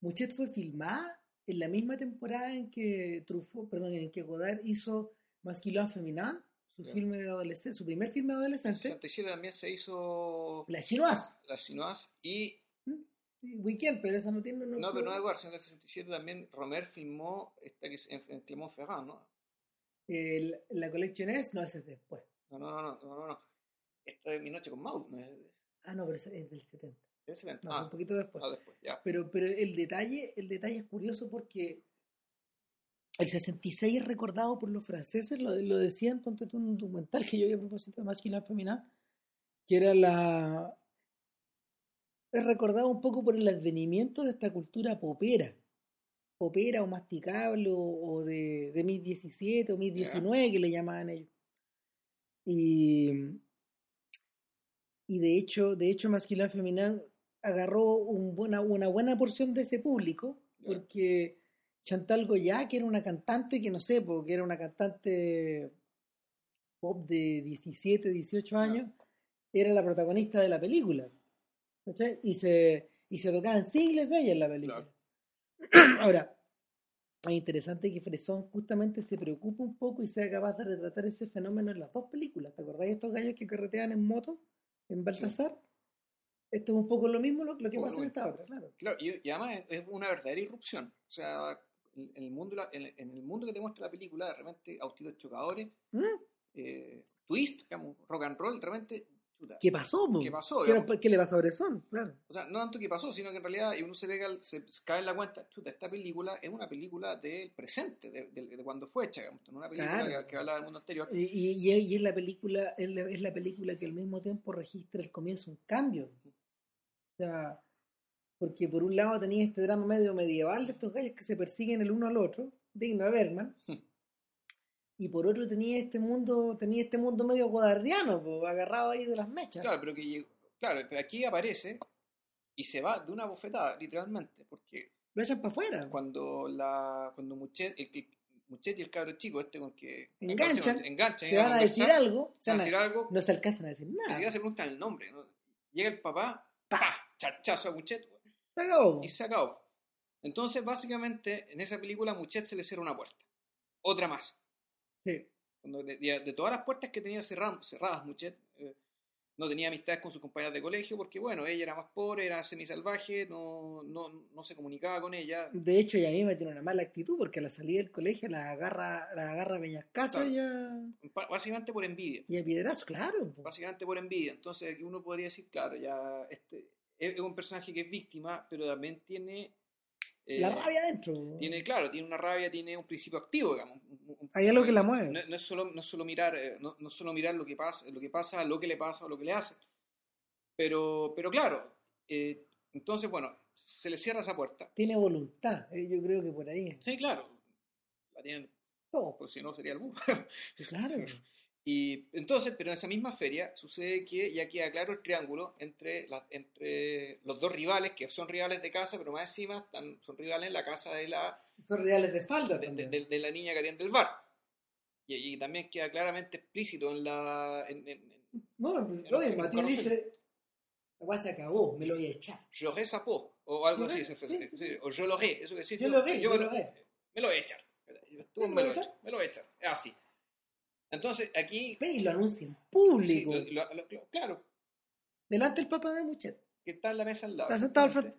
Muchet fue filmada en la misma temporada en que Truffaut, perdón, en que Godard hizo Masculin Feminin, su filme de adolescente, su primer filme de En el adolescente, 67 también se hizo La Chinoise, La Sinoise y Sí, Weekend, pero esa no tiene No, pero no igual, sino que en el 67 también Romer filmó esta que es en, en Clermont-Ferrand, ¿no? El- la Collection S, no, ese es después. No, no, no, no, no, no. Esta es Mi Noche con Maud, ¿no? Es Ah, no, pero es del 70. Es excelente. No, es ah, un poquito después. ah, después, ya. Pero, pero el detalle, el detalle es curioso porque el 66 es recordado por los franceses, lo, lo decían, ponte tú en un documental que yo vi a propósito de Masculin Feminin, que era la es recordado un poco por el advenimiento de esta cultura popera, popera o masticable o, o de, de 1017 o 1019 que le llamaban ellos. Y, y de hecho, de hecho Masculin Feminin agarró un buena, una buena porción de ese público, porque Chantal Goya, que era una cantante que no sé, porque era una cantante pop de 17, 18 años, era la protagonista de la película. Y se, y se tocaban singles de ella en la película. <clears throat> Ahora, es interesante que Fresón justamente se preocupe un poco y sea capaz de retratar ese fenómeno en las dos películas. ¿Te acordáis de estos gallos que carretean en moto en Baltasar? Esto es un poco lo mismo lo, lo que pasa en esta otra, claro. Claro, y, y además es, es una verdadera irrupción. O sea, en, en el mundo, en, en el mundo que te muestra la película, de repente, autitos chocadores, ¿Mm? eh, twist, digamos, rock and roll, de repente, chuta. ¿Qué pasó? ¿Qué pasó, ¿Qué, digamos? qué le pasó a Bresson? Claro. O sea, no tanto que pasó, sino que en realidad y uno se, pega, se cae en la cuenta, chuta, esta película es una película del presente, de, de- de cuando fue hecha, digamos, no una película Claro. que, que habla del mundo anterior. Y, y- y es- la película, es la, es la película que al mismo tiempo registra el comienzo un cambio. O sea, porque por un lado tenía este drama medio medieval de estos gallos que se persiguen el uno al otro, digno de Bergman, y por otro tenía este mundo, tenía este mundo medio godardiano, po, agarrado ahí de las mechas. Claro, pero que claro, pero aquí aparece y se va de una bofetada, literalmente, porque Lo echan para afuera. cuando la cuando Muchet, el, que- Muchet y el cabro chico este con que Enganchan, enganchan se van a decir algo, se van a decir algo, no se alcanzan a decir ni nada. siquiera se preguntan el nombre. ¿no? Llega el papá, ¡Pa! ¡Pa! chachazo a Muchet Se acabó. y se acabó. Entonces, básicamente, en esa película a Muchet se le cierra una puerta. Otra más. Sí. Cuando de, de- de todas las puertas que tenía cerradas, cerradas Muchet, eh, no tenía amistades con sus compañeras de colegio porque, bueno, ella era más pobre, era semisalvaje, no, no, no se comunicaba con ella. De hecho, ella misma tiene una mala actitud porque a la salida del colegio la agarra, la agarra a peñascazo Claro. y a, Básicamente por envidia. y a piedrazo, claro. po. Básicamente por envidia. Entonces, aquí uno podría decir, claro, ya este es es un personaje que es víctima, pero también tiene. eh, la rabia adentro. po. Tiene, claro, tiene una rabia, tiene un principio activo, digamos. un- un- Hay algo que la mueve. No, no es solo, no es solo mirar, eh, no, no es solo mirar lo que pasa, lo que pasa, lo que le pasa o lo que le hace. Pero, pero claro, eh, entonces, bueno, se le cierra esa puerta. Tiene voluntad. eh, Yo creo que por ahí. Sí, claro. La tienen, Todo. porque si no sería el burro. Claro. <laughs> Y entonces, pero en esa misma feria sucede que ya queda claro el triángulo entre, la- entre los dos rivales, que son rivales de casa, pero más encima están, son rivales en la casa de la, Son reales de falda de, también. de- de la niña que atiende el bar. Y, y también queda claramente explícito en la... En, en, No, en- oye, Matías dice, la se acabó, me lo voy a echar. J'aurai sa peau, o algo así. se- sí, sí, sí, sí. O yo lo haré, eso que decir. Yo lo haré, yo me, lo haré. me lo voy a echar. Tú ¿Me me lo echas, me lo voy a echar. Es así. Entonces, aquí... Ve y lo anuncia en sí, público. lo- lo- lo- claro, Delante del papá de Muchet. que está en la mesa al lado. Está sentado al frente.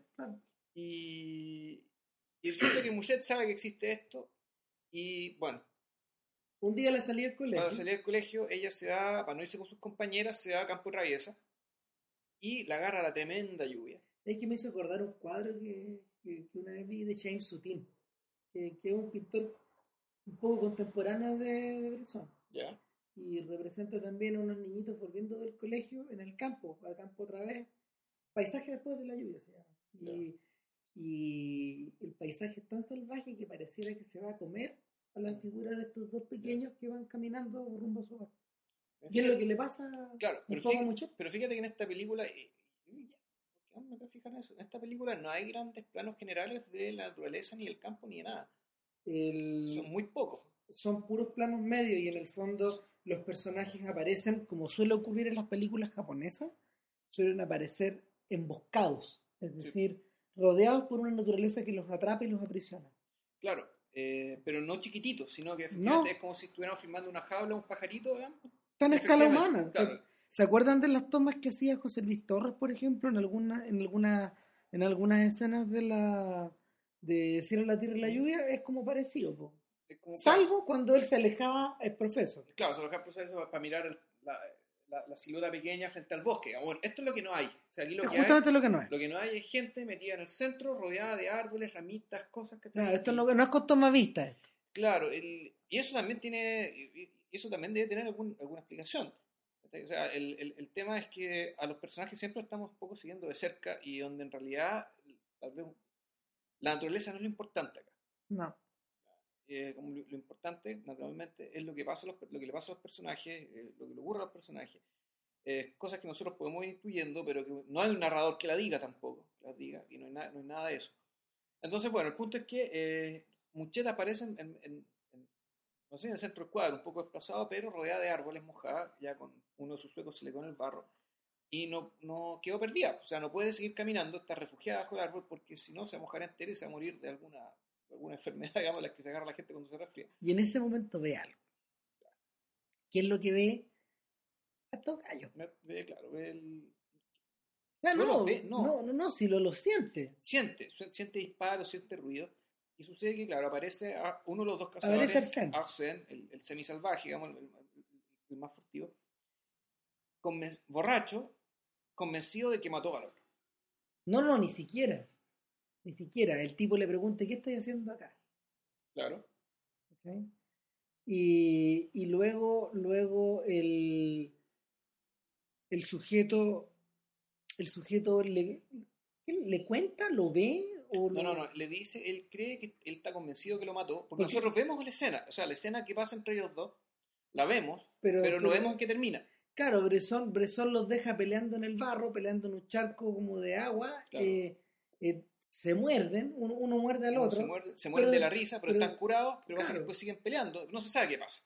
Y, y resulta que Muchet sabe que existe esto. Y bueno, Un día le salí del colegio. para salir del colegio, ella se va, para no irse con sus compañeras, se va a campo traviesa. Y la agarra la tremenda lluvia. Es que me hizo acordar un cuadro que, que- que una vez vi de James Sutin, que, que es un pintor un poco contemporáneo de, de Bresson. ¿Ya? Y representa también a unos niñitos volviendo del colegio en el campo, al campo otra vez. Paisaje después de la lluvia se llama. Y, y el paisaje es tan salvaje que pareciera que se va a comer a las figuras de estos dos pequeños que van caminando rumbo a su hogar. Y es lo que le pasa Claro, pero fíjate, Muchet. pero fíjate que en esta película, eh, y ya, ¿por qué no me voy a fijar en eso? En esta película no hay grandes planos generales de la naturaleza, ni el campo, ni de nada. El- Son muy pocos. Son puros planos medios y en el fondo los personajes aparecen, como suele ocurrir en las películas japonesas, suelen aparecer emboscados, es Sí. decir, rodeados por una naturaleza que los atrapa y los aprisiona. Claro, eh, pero no chiquititos, sino que efectivamente es como si estuviéramos filmando una jaula, un pajarito, digamos. Tan a escala humana. claro. ¿Se acuerdan de las tomas que hacía José Luis Torres, por ejemplo, en alguna, en alguna, en algunas escenas de la de Cielo, la Tierra y la Lluvia? Es como parecido, po. Como- salvo cuando él se alejaba el profesor. Claro, se lo deja proceso para mirar el- la, la, la silueta pequeña frente al bosque. Bueno, esto es lo que no hay. O sea, aquí lo Es que, justamente hay, lo que no es. lo que no hay es gente metida en el centro, rodeada de árboles, ramitas, cosas que Claro, esto no, no es con toma vista esto. Claro, el- y eso también tiene, eso también debe tener algún- alguna explicación. O sea, el, el- el tema es que a los personajes siempre estamos un poco siguiendo de cerca y donde en realidad tal vez la naturaleza no es lo importante acá. No. Eh, como lo, lo importante, naturalmente, es lo que, pasa a los, lo que le pasa a los personajes, eh, lo que le ocurre a los personajes. Eh, cosas que nosotros podemos ir intuyendo, pero que no hay un narrador que la diga tampoco, que las diga, y no hay, na- no hay nada de eso. Entonces, bueno, el punto es que eh, Mucheta aparece en, en- en- en- no sé, en el centro del cuadro, un poco desplazado, pero rodeada de árboles mojadas, ya con uno de sus suecos se le con el barro, y no, no quedó perdida, o sea, no puede seguir caminando, está refugiada bajo el árbol, porque si no se va a mojar entera y se va a morir de alguna, alguna <laughs> enfermedad, digamos, las que se agarra la gente cuando se resfría. Y en ese momento ve algo. ¿Qué es lo que ve? A tocayo. Ve- ve, claro, ve el- No no, lo ve, no. no, no, no, si lo, lo siente. siente, siente disparos, siente ruido, y sucede que, claro, aparece a uno de los dos cazadores, Arsène. Arsène, el, el semisalvaje, digamos, el, el- más furtivo, borracho, convencido de que mató al otro. No, no, ni siquiera. Ni siquiera. El tipo le pregunta, ¿qué estoy haciendo acá? Claro. Y, y luego, luego el, el sujeto, el sujeto le, le cuenta, lo ve o No, lo- no, no, le dice, él cree que él está convencido que lo mató, porque nosotros vemos la escena, o sea, la escena que pasa entre ellos dos, la vemos, Pero, pero no pero- vemos en qué termina. Claro, Bresson, Bresson los deja peleando en el barro, peleando en un charco como de agua. Claro. eh, eh, se muerden, uno, uno muerde al otro. Se muerden, se de la risa, pero, pero- están curados, pero pasa que claro. después siguen peleando, no se sabe qué pasa.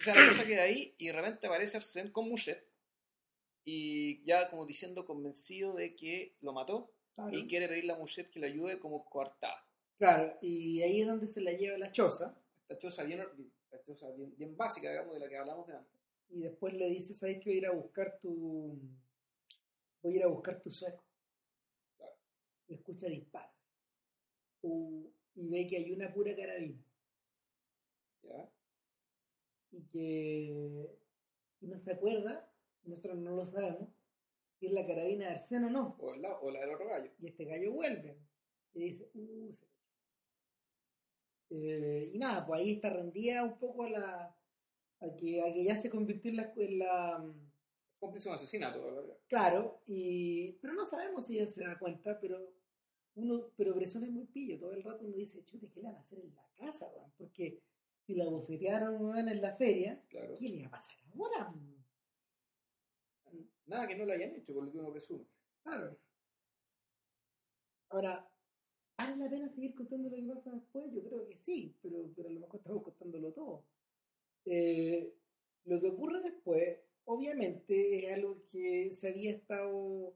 O sea, la cosa queda ahí y de repente aparece Arsène con Mouchet y ya como diciendo convencido de que lo mató Claro. y quiere pedirle a Mouchet que le ayude como coartada. Claro, y ahí es donde se la lleva la choza. Esta choza bien, esta choza bien, bien básica, digamos, de la que hablamos antes. y después le dice, ¿sabes que voy a ir a buscar tu... Voy a ir a buscar tu sueco? Y escucha disparos. Y ve que hay una pura carabina. ¿ya? Y que no se acuerda, nosotros no lo sabemos, si es la carabina de Arseno o no. O, la, o la del otro gallo. Y este gallo vuelve. Y dice, uh, se cachó". Eh, y nada, pues ahí está rendida un poco a la... A que, a que ya se convirtió en la, en la Cómplice de un asesinato. Claro, y, pero no sabemos si ella se da cuenta, pero uno, pero Bresson es muy pillo, todo el rato uno dice, chute, ¿qué le van a hacer en la casa, weón? Porque si la bofetearon en la feria, Claro. ¿qué le va a pasar ahora? Nada que no lo hayan hecho, por lo que uno presume. Claro. Ahora, ¿vale la pena seguir contando lo que pasa después? Yo creo que sí, pero, pero a lo mejor estamos contándolo todo. Eh, lo que ocurre después, obviamente, es algo que se había estado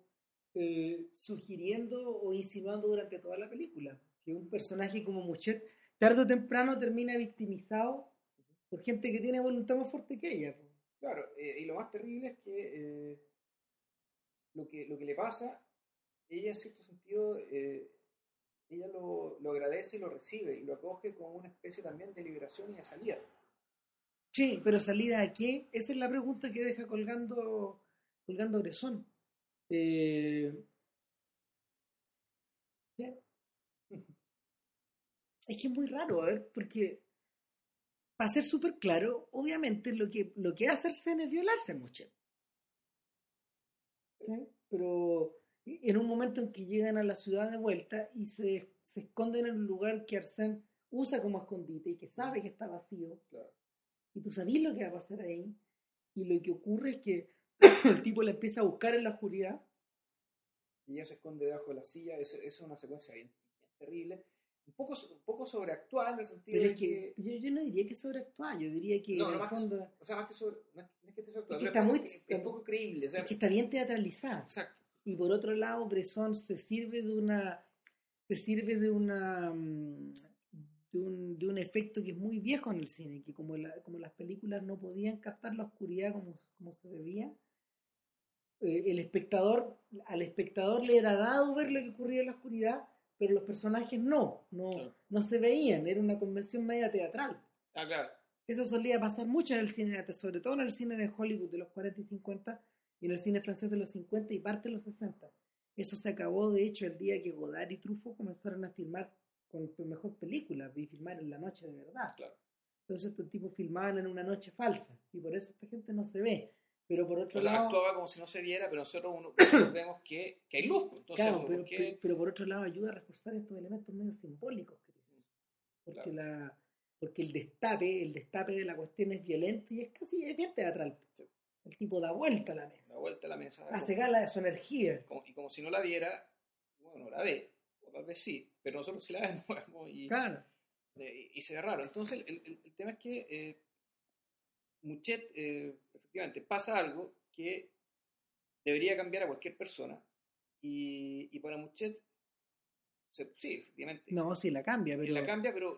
eh, sugiriendo o insinuando durante toda la película. Que un personaje como Muchet, tarde o temprano, termina victimizado por gente que tiene voluntad más fuerte que ella. Claro, eh, y lo más terrible es que, eh, lo que lo que le pasa, ella en cierto sentido, ella lo, lo agradece y lo recibe y lo acoge como una especie también de liberación y de salida. Sí, pero salida a qué? Esa es la pregunta que deja colgando colgando Bresson. Eh. Es que es muy raro, a ver, porque para ser súper claro, obviamente lo que, lo que hace Arsène es violarse a Muchet. ¿Sí? Pero en un momento en que llegan a la ciudad de vuelta y se, se esconden en un lugar que Arsène usa como escondite y que sabe que está vacío. Y tú sabes lo que va a pasar ahí, y lo que ocurre es que <clears throat> el tipo la empieza a buscar en la oscuridad. Y ella se esconde debajo de la silla, es, es una secuencia bien, terrible. Un poco, un poco sobreactuada en el sentido Pero de es que, yo, yo no diría que es sobreactuada, yo diría que No, no, más que- fondo O sea, más que sobre, no es es que sobreactuada, Es que está es, muy- poco, es poco creíble. O sea, es que está bien teatralizada. Exacto. Y por otro lado, Bresson se sirve de una se sirve de una mm, de un, de un efecto que es muy viejo en el cine, que como, la- como las películas no podían captar la oscuridad como, como se debía, eh, el espectador, al espectador le era dado ver lo que ocurría en la oscuridad, pero los personajes no, no, Claro. no se veían, era una convención media teatral. Ah, claro. Eso solía pasar mucho en el cine, sobre todo en el cine de Hollywood de los 40 y 50 y en el cine francés de los 50 y parte de los 60. Eso se acabó, de hecho, el día que Godard y Truffaut comenzaron a filmar con su mejor película, y filmar en la noche de verdad. Claro. Entonces estos tipos filmaban en una noche falsa y por eso esta gente no se ve. Pero por otro sea, lado, actuaba como si no se viera, pero nosotros, uno, vemos que, que hay luz. pues. Entonces, claro, pero, pero- pero por otro lado ayuda a reforzar estos elementos medio simbólicos. creo. Porque, la, porque el destape, el destape de la cuestión es violento y es casi es bien teatral. El tipo da vuelta a la mesa, da vuelta a la mesa. hace como- gala de su energía. como- y como si no la viera, bueno, no la ve. Tal vez sí, pero nosotros sí la vemos. y, Claro. eh, y se ve raro. Entonces, el, el- el tema es que eh, Muchet, eh, efectivamente, pasa algo que debería cambiar a cualquier persona. Y, y para Muchet, se- sí, efectivamente, No, sí la cambia, pero, la cambia, pero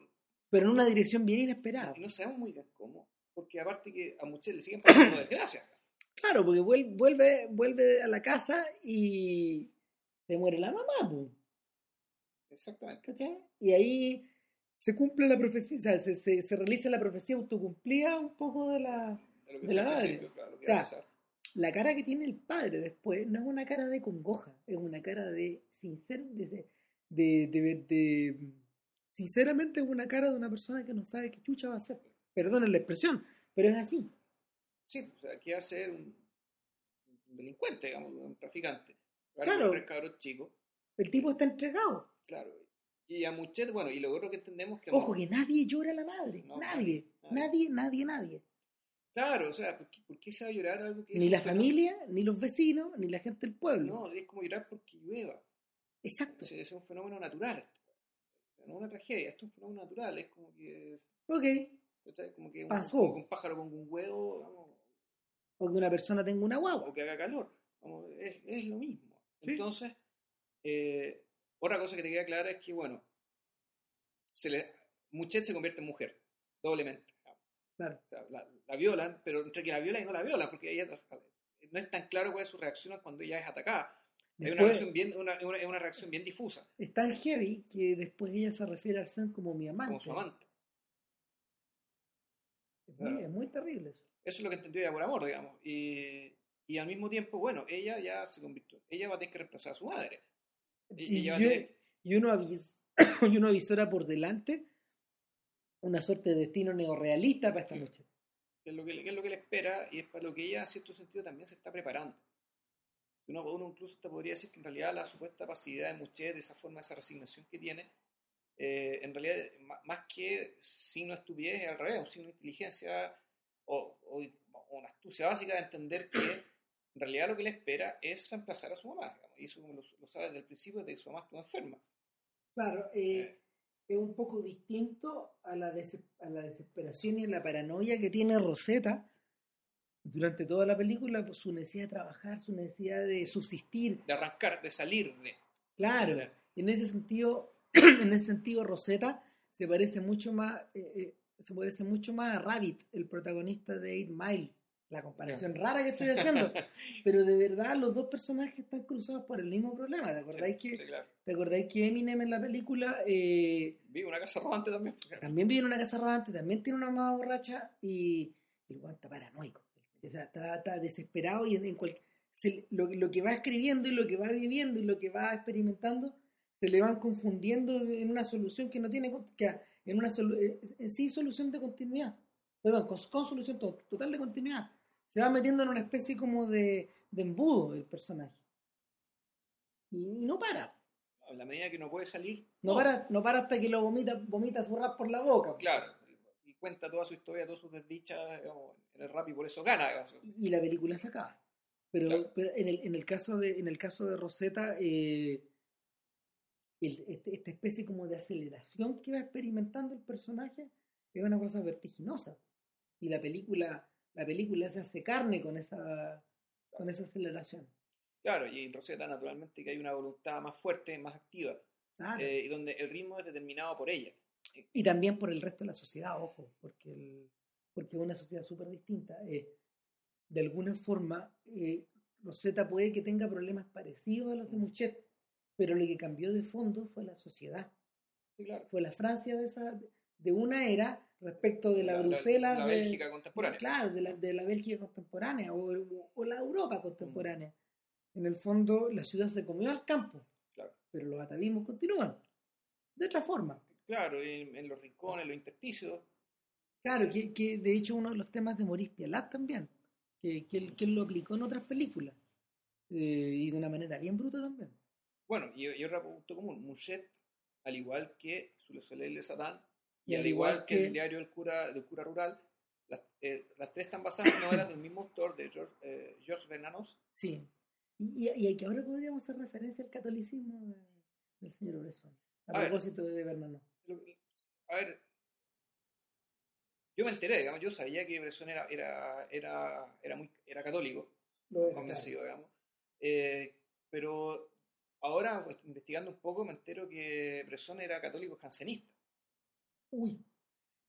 pero en una dirección bien inesperada. no sabemos muy bien cómo. Porque aparte que a Muchet le siguen pasando <coughs> desgracias. Claro, porque vuel- vuelve, vuelve a la casa y se muere la mamá, po, Exactamente. ¿cachai? Y ahí se cumple la profecía, o sea, se, se, se realiza la profecía autocumplida un poco de la, De, De la madre. claro, lo que O sea, la cara que tiene el padre después no es una cara de congoja, es una cara de sincero, de, de, sinceramente es una cara de una persona que no sabe qué chucha va a hacer. Perdonen la expresión, pero es así. Sí, o sea, aquí va a ser un, un delincuente, digamos, un traficante. Claro. Con tres cabros chicos, El tipo está entregado. Claro. Y a Muchet, bueno, y lo otro que entendemos que... Ojo, que nadie llora a la madre. No, nadie, nadie. nadie, nadie, nadie. Claro, o sea, ¿por qué, por qué se va a llorar algo que... Ni la familia, ni los vecinos, ni la gente del pueblo. No, es como llorar porque llueva. Exacto. Es, es un fenómeno natural. No es una tragedia, esto es un fenómeno natural. Es como que... es- Ok. Como que un, Pasó. como que un pájaro ponga un huevo, vamos, O que una persona tenga una guagua. o que haga calor. Vamos, es, es lo mismo. Sí. Entonces, eh, otra cosa que te queda clara es que, bueno, se le, Muchet se convierte en mujer, doblemente. Claro. O sea, la, la violan, pero entre que la violan y no la violan, porque ella no es tan claro cuál es su reacción cuando ella es atacada. Hay una reacción bien, una, una- es una reacción bien difusa, es tan heavy que después ella se refiere a Arsène como mi amante. como su amante. Es muy, es muy terrible eso. Eso es lo que entendió ella por amor, digamos. Y, y al mismo tiempo, bueno, ella ya se convirtió, ella va a tener que reemplazar a su madre. Y, Y, tener- y uno avis- <coughs> y uno avisora por delante una suerte de destino neorrealista para esta Sí. noche. que es lo que, es lo que le espera y es para lo que ella, en cierto sentido, también se está preparando. Uno, uno incluso te podría decir que en realidad la supuesta pasividad de Muchet, de esa forma, esa resignación que tiene, eh, en realidad, más que signo de estupidez, es al revés, un signo de inteligencia o, o- o una astucia básica de entender que en realidad lo que le espera es reemplazar a su mamá. digamos, y eso como lo, lo sabe desde el principio, de que su mamá estuvo enferma. Claro, eh, es un poco distinto a la, a la desesperación y a la paranoia que tiene Rosetta durante toda la película, por su necesidad de trabajar, su necesidad de subsistir. De arrancar, de salir de... Claro, en ese sentido, <clears throat> en ese sentido Rosetta se parece mucho más, eh, eh, se parece mucho más a Rabbit, el protagonista de Eight Mile. La comparación <laughs> rara que estoy haciendo, pero de verdad los dos personajes están cruzados por el mismo problema. ¿Te acordáis, Sí, que, sí, claro. ¿te acordáis que Eminem en la película eh, Vive una casa robante también. también vive en una casa rodante, también tiene una mamá borracha y y el weón está paranoico. O sea, está, está desesperado y en, en se- lo, lo que va escribiendo y lo que va viviendo y lo que va experimentando se le van confundiendo en una solución que no tiene, que en una solu- eh, en sí solución de continuidad. Perdón, con, con solución to- total de continuidad. Se va metiendo en una especie como de, de embudo el personaje. Y no para. A la medida que no puede salir. No, para, no para hasta que lo vomita, vomita su rap por la boca. Claro. Y cuenta toda su historia, todas sus desdichas digamos, en el rap y por eso gana. digamos. y la película se acaba. Pero, Claro. pero en, el, en, el caso de, en el caso de Rosetta, eh, el- este- esta especie como de aceleración que va experimentando el personaje es una cosa vertiginosa. Y la película, la película se hace carne con esa, con esa aceleración. Claro, y en Rosetta naturalmente que hay una voluntad más fuerte, más activa, Claro. eh, y donde el ritmo es determinado por ella. Y también por el resto de la sociedad, ojo, porque, el- porque es una sociedad súper distinta. Eh, de alguna forma, eh, Rosetta puede que tenga problemas parecidos a los de Muchet, pero lo que cambió de fondo fue la sociedad. Sí, claro. Fue la Francia de, esa, de una era respecto de la, La- la- Bruselas. la de- Bélgica contemporánea. Claro, de la, de la Bélgica contemporánea o, o la Europa contemporánea. En el fondo, la ciudad se comió al campo, Claro. pero los atavismos continúan. De otra forma. Claro, en, en los rincones, los intersticios. Claro, que, que de hecho uno de los temas de Maurice Pialat también, que, que, él, que él lo aplicó en otras películas, eh, y de una manera bien bruta también. Bueno, y, y otro punto común, Mouchet, al igual que Sur Soleil de Satán, Y y, al al igual que, que- el diario del cura, del cura rural, las, eh, las tres están basadas en novelas del mismo autor, de George, eh, Bernanos. Sí. Y, y, y que ahora podríamos hacer referencia al catolicismo de- del señor Bresson, a, A ver. propósito de Bernano. Lo- A ver, yo me enteré, digamos, yo sabía que Bresson era, era, era, era, muy, era católico, era, convencido, digamos. Eh, pero ahora, pues, investigando un poco, me entero que Bresson era católico jansenista. Uy,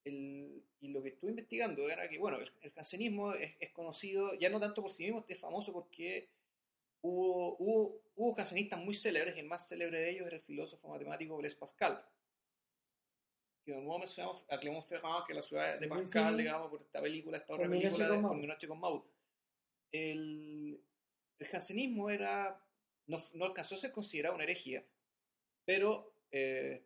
El- y lo que estuve investigando era que, bueno, el, el jansenismo es, es conocido, ya no tanto por sí mismo, es famoso porque hubo, hubo, hubo jansenistas muy célebres, y el más célebre de ellos era el filósofo matemático Blaise Pascal. Que de nuevo mencionamos a Clément Ferrand, que es la ciudad de Sí, sí, Pascal, sí. digamos, por esta película, esta otra película con de. Por mi noche con Maud. El, el jansenismo era, no, no alcanzó a ser considerado una herejía, pero eh,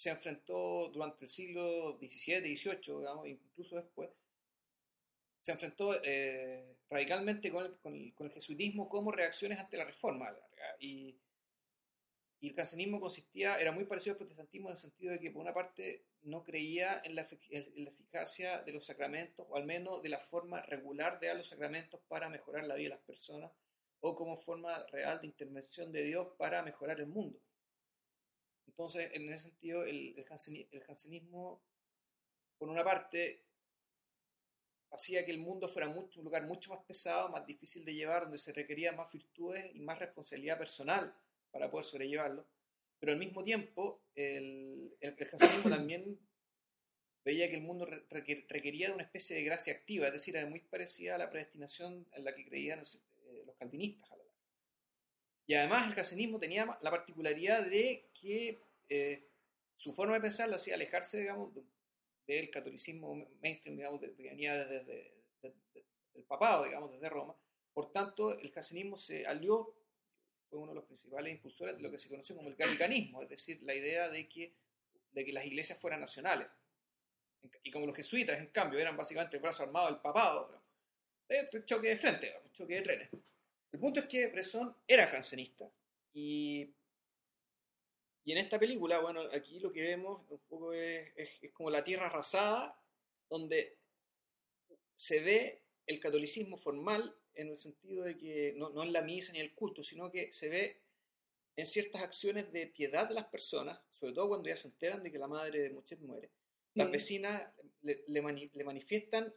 se enfrentó durante el siglo XVII, XVIII, digamos, incluso después, se enfrentó eh, radicalmente con el, jesuitismo como reacciones ante la reforma. Y, el jansenismo consistía, era muy parecido al protestantismo en el sentido de que, por una parte, no creía en la, en la eficacia de los sacramentos, o al menos de la forma regular de dar los sacramentos para mejorar la vida de las personas, o como forma real de intervención de Dios para mejorar el mundo. Entonces, en ese sentido, el, el, janseni- el jansenismo, por una parte, hacía que el mundo fuera mucho, un lugar mucho más pesado, más difícil de llevar, donde se requería más virtudes y más responsabilidad personal para poder sobrellevarlo. Pero al mismo tiempo, el, el, el jansenismo <coughs> también veía que el mundo re- requer- requería de una especie de gracia activa, es decir, era muy parecida a la predestinación en la que creían eh, los calvinistas. Y además el jansenismo tenía la particularidad de que eh, su forma de pensar lo hacía alejarse, digamos, de- del catolicismo mainstream, digamos, que venía desde, desde- desde- del papado, digamos, desde Roma. Por tanto, el jansenismo se alió, fue uno de los principales impulsores de lo que se conoció como el gallicanismo, es decir, la idea de que, de que las iglesias fueran nacionales. Y como los jesuitas, en cambio, eran básicamente el brazo armado del papado, digamos, eh, choque de frente, choque de trenes. El punto es que Bresson era jansenista y, y en esta película, bueno, aquí lo que vemos un poco es, es- es como la tierra arrasada, donde se ve el catolicismo formal en el sentido de que no, no en la misa ni el culto, sino que se ve en ciertas acciones de piedad de las personas, sobre todo cuando ya se enteran de que la madre de Muchet muere. Las Sí. vecinas le, le mani- le manifiestan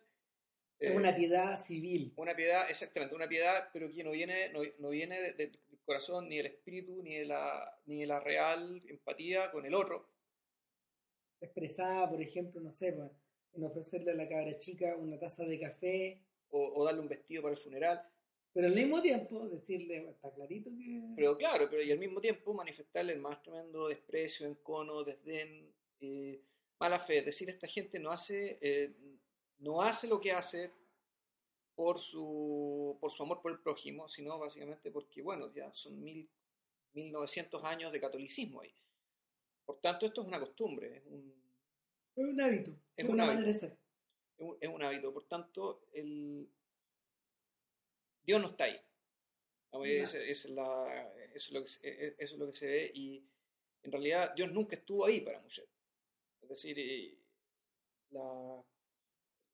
es eh, una piedad civil. una piedad, exactamente, una piedad, pero que no viene, no, no viene de- de- del corazón, ni del espíritu, ni de, la, ni de la real empatía con el otro. Expresada, por ejemplo, no sé, pues, en ofrecerle a la cabra chica una taza de café, O, o darle un vestido para el funeral. pero al mismo tiempo decirle, está clarito que... Pero claro, pero y al mismo tiempo manifestarle el más tremendo desprecio, encono, desdén, eh, mala fe. Es decir, esta gente no hace, eh, no hace lo que hace por su, por su amor por el prójimo, sino básicamente porque, bueno, ya son mil, 1900 años de catolicismo ahí. Por tanto, esto es una costumbre, es un, es un hábito, Es es, un una hábito. manera de ser. es un, es un hábito. Por tanto, el... Dios no está ahí. No. es la- eso, es lo que se, e- eso es lo que se ve y en realidad Dios nunca estuvo ahí para Moshe. Es decir, eh, la,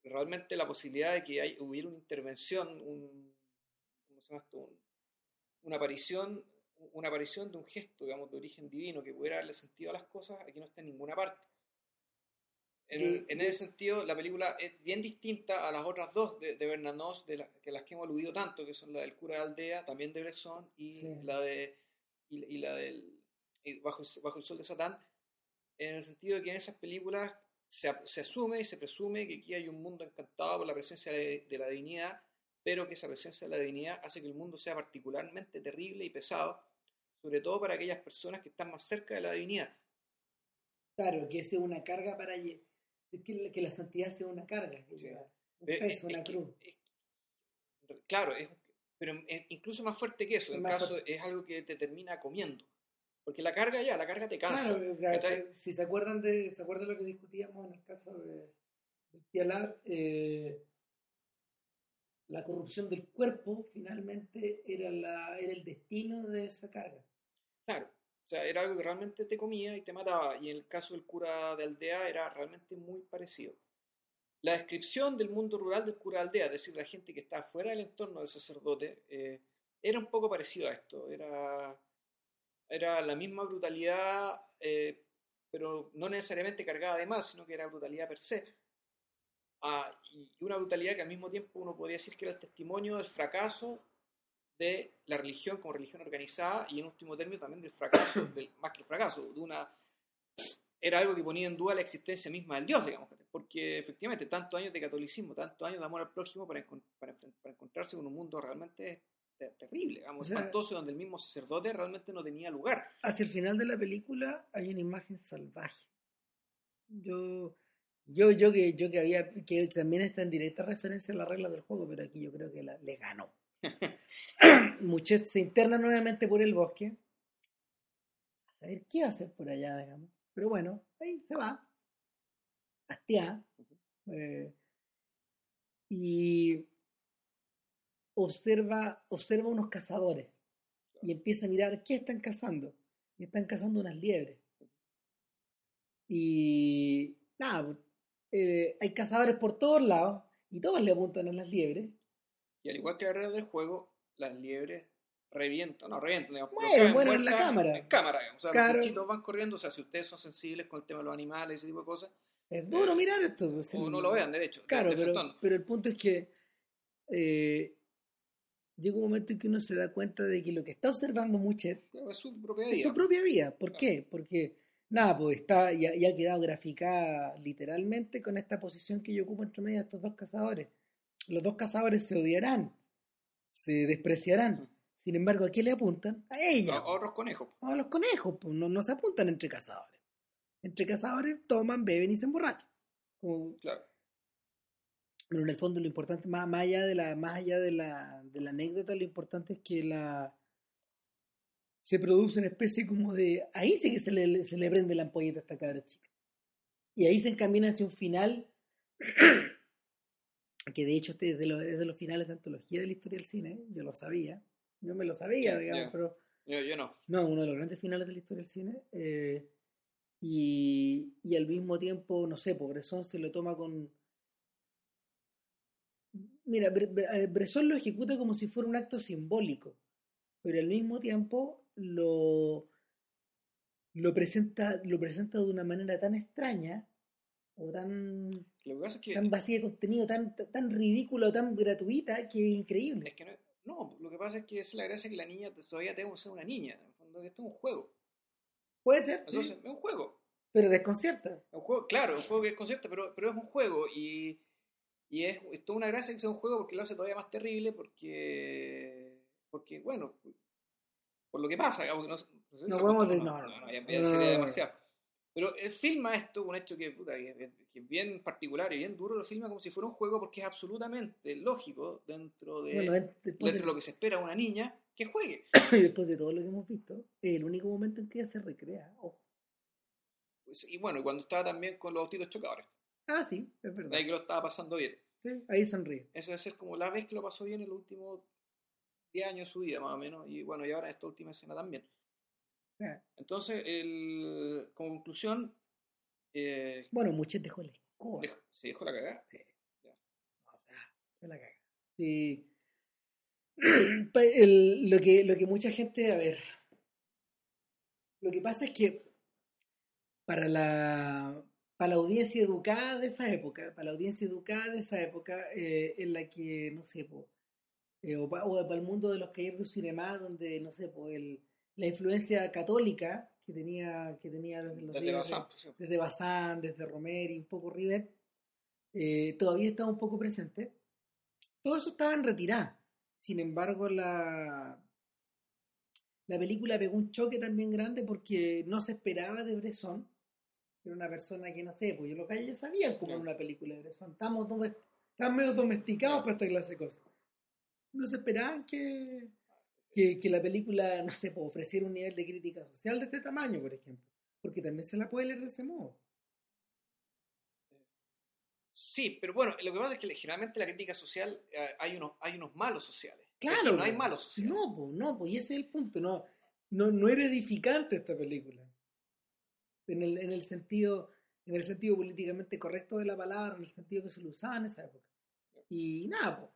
realmente la posibilidad de que hay, hubiera una intervención, un, ¿cómo se llama esto? Un- una aparición, una aparición de un gesto, digamos, de origen divino que pudiera darle sentido a las cosas, aquí no está en ninguna parte. En, De- en ese sentido, la película es bien distinta a las otras dos de, de Bernanos, de las que las que hemos aludido tanto, que son la del cura de aldea, también de Bresson, y Sí. la de y, y la del y bajo, el- bajo el sol de Satán, en el sentido de que en esas películas se, se asume y se presume que aquí hay un mundo encantado por la presencia de, de la divinidad, pero que esa presencia de la divinidad hace que el mundo sea particularmente terrible y pesado, sobre todo para aquellas personas que están más cerca de la divinidad. Claro, que sea una carga para que, la- que la santidad sea una carga, que Sí. lleva un Pero peso, es- una es que- cruz. es- claro, es, pero es incluso más fuerte que eso. Es En más caso es algo que te termina comiendo. Porque la carga ya, la carga te cansa. Claro, ¿cachai? si se acuerdan de, se acuerdan lo que discutíamos en el caso de, de Pialat, eh, la corrupción del cuerpo finalmente era la, era el destino de esa carga. Claro. O sea, era algo que realmente te comía y te mataba. Y en el caso del cura de aldea era realmente muy parecido. La descripción del mundo rural del cura de aldea, es decir, la gente que está fuera del entorno del sacerdote, eh, era un poco parecido a esto. Era, era la misma brutalidad, eh, pero no necesariamente cargada de más, sino que era brutalidad per se. Ah, y una brutalidad que al mismo tiempo uno podría decir que era el testimonio del fracaso de la religión como religión organizada y en último término también del fracaso, del, más que el fracaso, de una era algo que ponía en duda la existencia misma del Dios, digamos, porque efectivamente tantos años de catolicismo, tantos años de amor al prójimo para, para, para encontrarse con un mundo realmente te- terrible, digamos, O sea- espantoso, donde el mismo sacerdote realmente no tenía lugar. Hacia el final de la película hay una imagen salvaje. Yo, yo, yo que, yo que había, que también está en directa referencia a la regla del juego, pero aquí yo creo que la, le ganó. <laughs> Muchet se interna nuevamente por el bosque. A saber qué va a hacer por allá, digamos. Pero bueno, ahí se va. Hastiá. eh, y observa, observa unos cazadores. Y empieza a mirar qué están cazando. Y están cazando unas liebres. Y nada, pues, eh, hay cazadores por todos lados. Y todos le apuntan a las liebres. Y al igual que alrededor del juego, las liebres revientan, no revientan, digamos, Mueren, mueren en la cámara. En cámara, digamos. O sea, Claro. los bichitos van corriendo, o sea, si ustedes son sensibles con el tema de los animales y ese tipo de cosas, Es duro Eh, mirar esto. pues, o no lo vean, derecho. de- Claro, pero, pero el punto es que eh, llega un momento en que uno se da cuenta de que lo que está observando Muchet es su propia es vida. su propia vida. ¿Por Claro. qué? Porque, nada, pues está, ya, ya ha quedado graficada literalmente con esta posición que yo ocupo entre medio de estos dos cazadores. Los dos cazadores se odiarán, se despreciarán. Sin embargo, ¿a qué le apuntan? A ella. A- a otros conejos. A los conejos, pues no, no se apuntan entre cazadores. Entre cazadores toman, beben y se emborrachan. Como- Claro. Pero en el fondo lo importante, más, más allá de la, más allá de la, de la anécdota, lo importante es que la se produce una especie como de. Ahí sí que se le, se le prende la ampolleta a esta cabra chica. Y ahí se encamina hacia un final <clears throat> que de hecho este es de, los, es de los finales de antología de la historia del cine. Yo lo sabía. Yo me lo sabía, digamos, ya. pero Yo, yo no. no, uno de los grandes finales de la historia del cine. eh, y, y al mismo tiempo, no sé, Bresson se lo toma con. Mira, eh, Bresson lo ejecuta como si fuera un acto simbólico, pero al mismo tiempo lo, lo, presenta, lo presenta de una manera tan extraña o tan, Lo que pasa es que, tan vacía de contenido, tan, tan ridícula, tan gratuita que es increíble. es que no, no, lo que pasa es que es la gracia que la niña todavía tenga que ser una niña. En el fondo, que esto es un juego. Puede ser, sí, Entonces, es un juego. pero desconcierta. Es un juego, claro, un juego que es concierto, pero, pero es un juego y, y es, es toda una gracia que sea un juego porque lo hace todavía más terrible porque, porque bueno, por lo que pasa, digamos, que no, sé si No podemos contamos, de- no, no, ya- no, ya no, sería no, no. demasiado. Pero él filma esto, un hecho que, puta, que- que- es bien particular y bien duro, lo filma como si fuera un juego porque es absolutamente lógico dentro de, Bueno, dentro de- de lo que se espera de una niña que juegue. <coughs> Y después de todo lo que hemos visto, es el único momento en que ella se recrea. Ojo. Pues, y bueno, cuando estaba también con los autitos chocadores, Ah, sí, es verdad. ahí que lo estaba pasando bien. Sí, ahí sonríe. Eso debe ser como la vez que lo pasó bien en los últimos 10 años de su vida, más o menos, y bueno, y ahora esta última escena también. Ah, Entonces, el, como conclusión, eh, Bueno, Muchet dejó la escoba. dejó- ¿Se dejó la cagada? Sí. O sea, se la caga. Sí. <clears throat> Pa- el- lo, que, lo que mucha gente, a ver, lo que pasa es que para la, para la audiencia educada de esa época, para la audiencia educada de esa época, eh, en la que, no sé, po, eh, o, pa- o para el mundo de los cahiers de cinema, donde, no sé, po, el, la influencia católica que tenía, que tenía desde los Desde días Bazán, de- pues, desde Bazán, desde Romero y un poco Rivet, eh, todavía estaba un poco presente. Todo eso estaba en retirada. Sin embargo, la, la película pegó un choque también grande porque no se esperaba de Bresson. Era una persona que, no sé, pues yo los gallos ya sabían cómo era una película de Bresson. Estamos, estamos medio domesticados para esta clase de cosas. No se esperaban que, que, que la película, no sé, pues, ofreciera un nivel de crítica social de este tamaño, por ejemplo. Porque también se la puede leer de ese modo. Sí, pero bueno, lo que pasa es que generalmente la crítica social eh, hay unos hay unos malos sociales. Claro, Aquí no hay malos sociales. No, pues, no, pues, y ese es el punto. No, no, no era edificante esta película. En el, en el sentido, en el sentido políticamente correcto de la palabra, en el sentido que se lo usaba en esa época. Y nada, pues.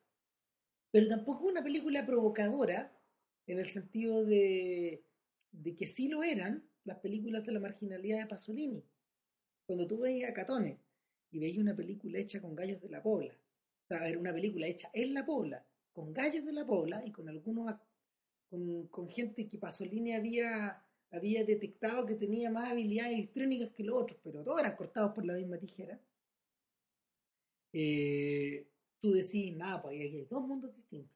Pero tampoco una película provocadora, en el sentido de, de que sí lo eran las películas de la marginalidad de Pasolini. Cuando tú veías a Catone y veías una película hecha con gallos de la pobla, o sea, era una película hecha en la pobla, con gallos de la pobla y con algunos con, con gente que Pasolini había había detectado que tenía más habilidades histriónicas que los otros, pero todos eran cortados por la misma tijera. Eh, tú decís, nada, pues hay dos mundos distintos.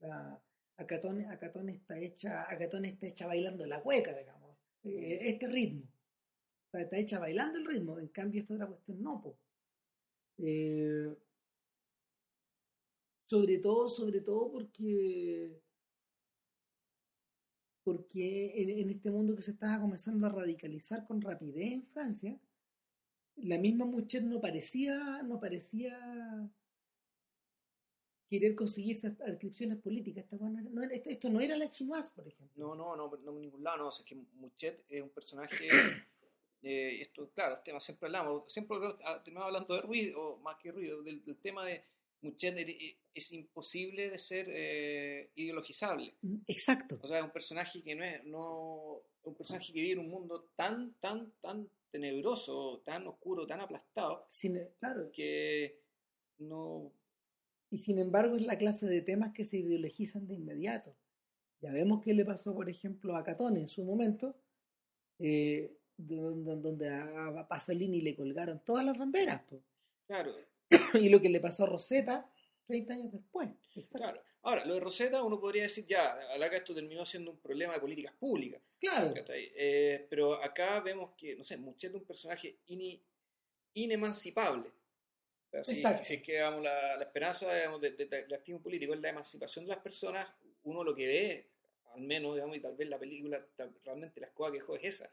La, Acatón, Acatón está hecha, Acatón está hecha bailando la cueca, digamos, eh, este ritmo. Está, está hecha bailando el ritmo, en cambio esta otra cuestión no, po. Eh, sobre todo, sobre todo porque porque en, en este mundo que se estaba comenzando a radicalizar con rapidez en Francia, la misma Muchet no parecía, no parecía querer conseguir esas adscripciones políticas. Esta weá no era- esto, esto no era la chinoise, por ejemplo. No, no, no, no en ningún lado, no. O sea, es que Muchet es un personaje. <coughs> eh, esto, claro, el tema siempre hablamos, siempre terminamos hablando de ruido, o más que ruido, del, del tema de Muchet es imposible de ser eh, ideologizable. Exacto. O sea, es un personaje que no es, no, un personaje que vive en un mundo tan, tan, tan tenebroso, tan oscuro, tan aplastado, Sin, claro, que no, y sin embargo es la clase de temas que se ideologizan de inmediato. Ya vemos qué le pasó, por ejemplo, a Catón en su momento, eh, donde, a Pasolini le colgaron todas las banderas. po. claro, <coughs> y lo que le pasó a Rosetta 30 años después. Claro. Ahora, lo de Rosetta uno podría decir, ya, a la larga esto terminó siendo un problema de políticas públicas. Claro. Eh, pero acá vemos que, no sé, Muchet es un personaje ini- inemancipable. Si, Exacto. si es que digamos, la, la esperanza digamos, de- de- del activismo político es la emancipación de las personas, uno lo que ve, al menos, digamos, y tal vez la película realmente la escoba que dejó es esa,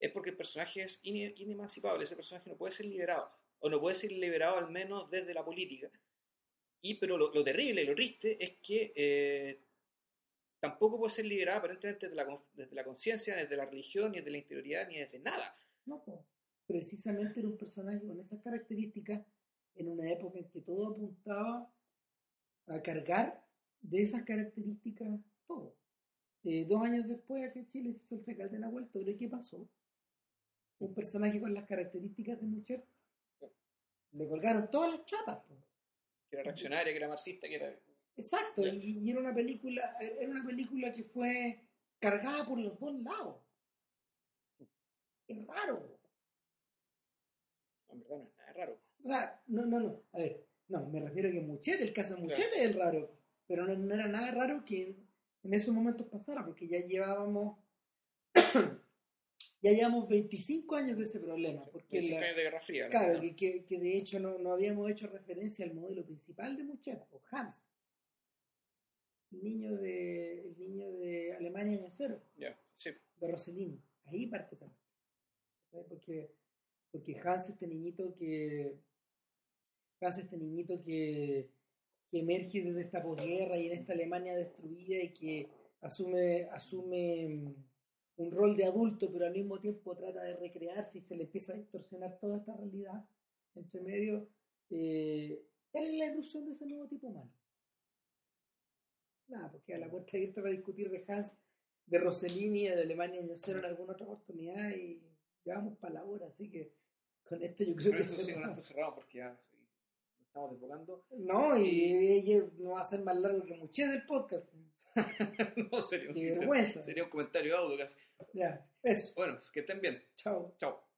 es porque el personaje es ine- inemancipable, ese personaje no puede ser liberado, o no puede ser liberado al menos desde la política. Y pero lo, terrible y lo triste es que eh, tampoco puede ser liberado aparentemente desde la, conciencia, ni desde la religión, ni desde la interioridad, ni desde nada. No, precisamente era un personaje con esas características en una época en que todo apuntaba a cargar de esas características todo. Eh, dos años después, aquí en Chile se hizo el Chacal de Nahuel Toro. ¿Y qué pasó? Un personaje con las características de Muchet. Le colgaron todas las chapas. po. Que era reaccionaria, que era marxista, que era... Exacto, y, y era una película, era una película que fue cargada por los dos lados. Es raro. En verdad no es nada raro. O sea, no, no, no. A ver, no, me refiero a que Muchete, el caso de. Muchete es raro. Pero no, no era nada raro que en, en esos momentos pasara, porque ya llevábamos. Ya llevamos 25 años de ese problema. Porque 25 la- años de Guerra Fría. ¿no? claro, que, que, que de hecho no, no habíamos hecho referencia al modelo principal de Muchete, o Hans. El niño de, el niño de Alemania año cero Ya, sí. de Rossellini. Ahí parte también. ¿Sabes? Porque, porque Hans, este niñito que. Hans, este niñito que, que emerge desde esta posguerra y en esta Alemania destruida y que asume, asume un rol de adulto, pero al mismo tiempo trata de recrearse y se le empieza a distorsionar toda esta realidad. entre medio, eh, ¿cuál es la irrupción de ese nuevo tipo humano? Nada, porque a la puerta abierta para discutir de Hans, de Rossellini, de Alemania y cero en alguna otra oportunidad y llevamos para la hora, así que con esto yo creo Por que eso sí, con cerramos. esto cerramos porque ya sí, estamos desbocando. No, y ella no va a ser más largo que muchas del podcast. <laughs> no, sería un, vergüenza. sería un comentario audio casi. Ya, eso. Bueno, que estén bien. Chao. Chao.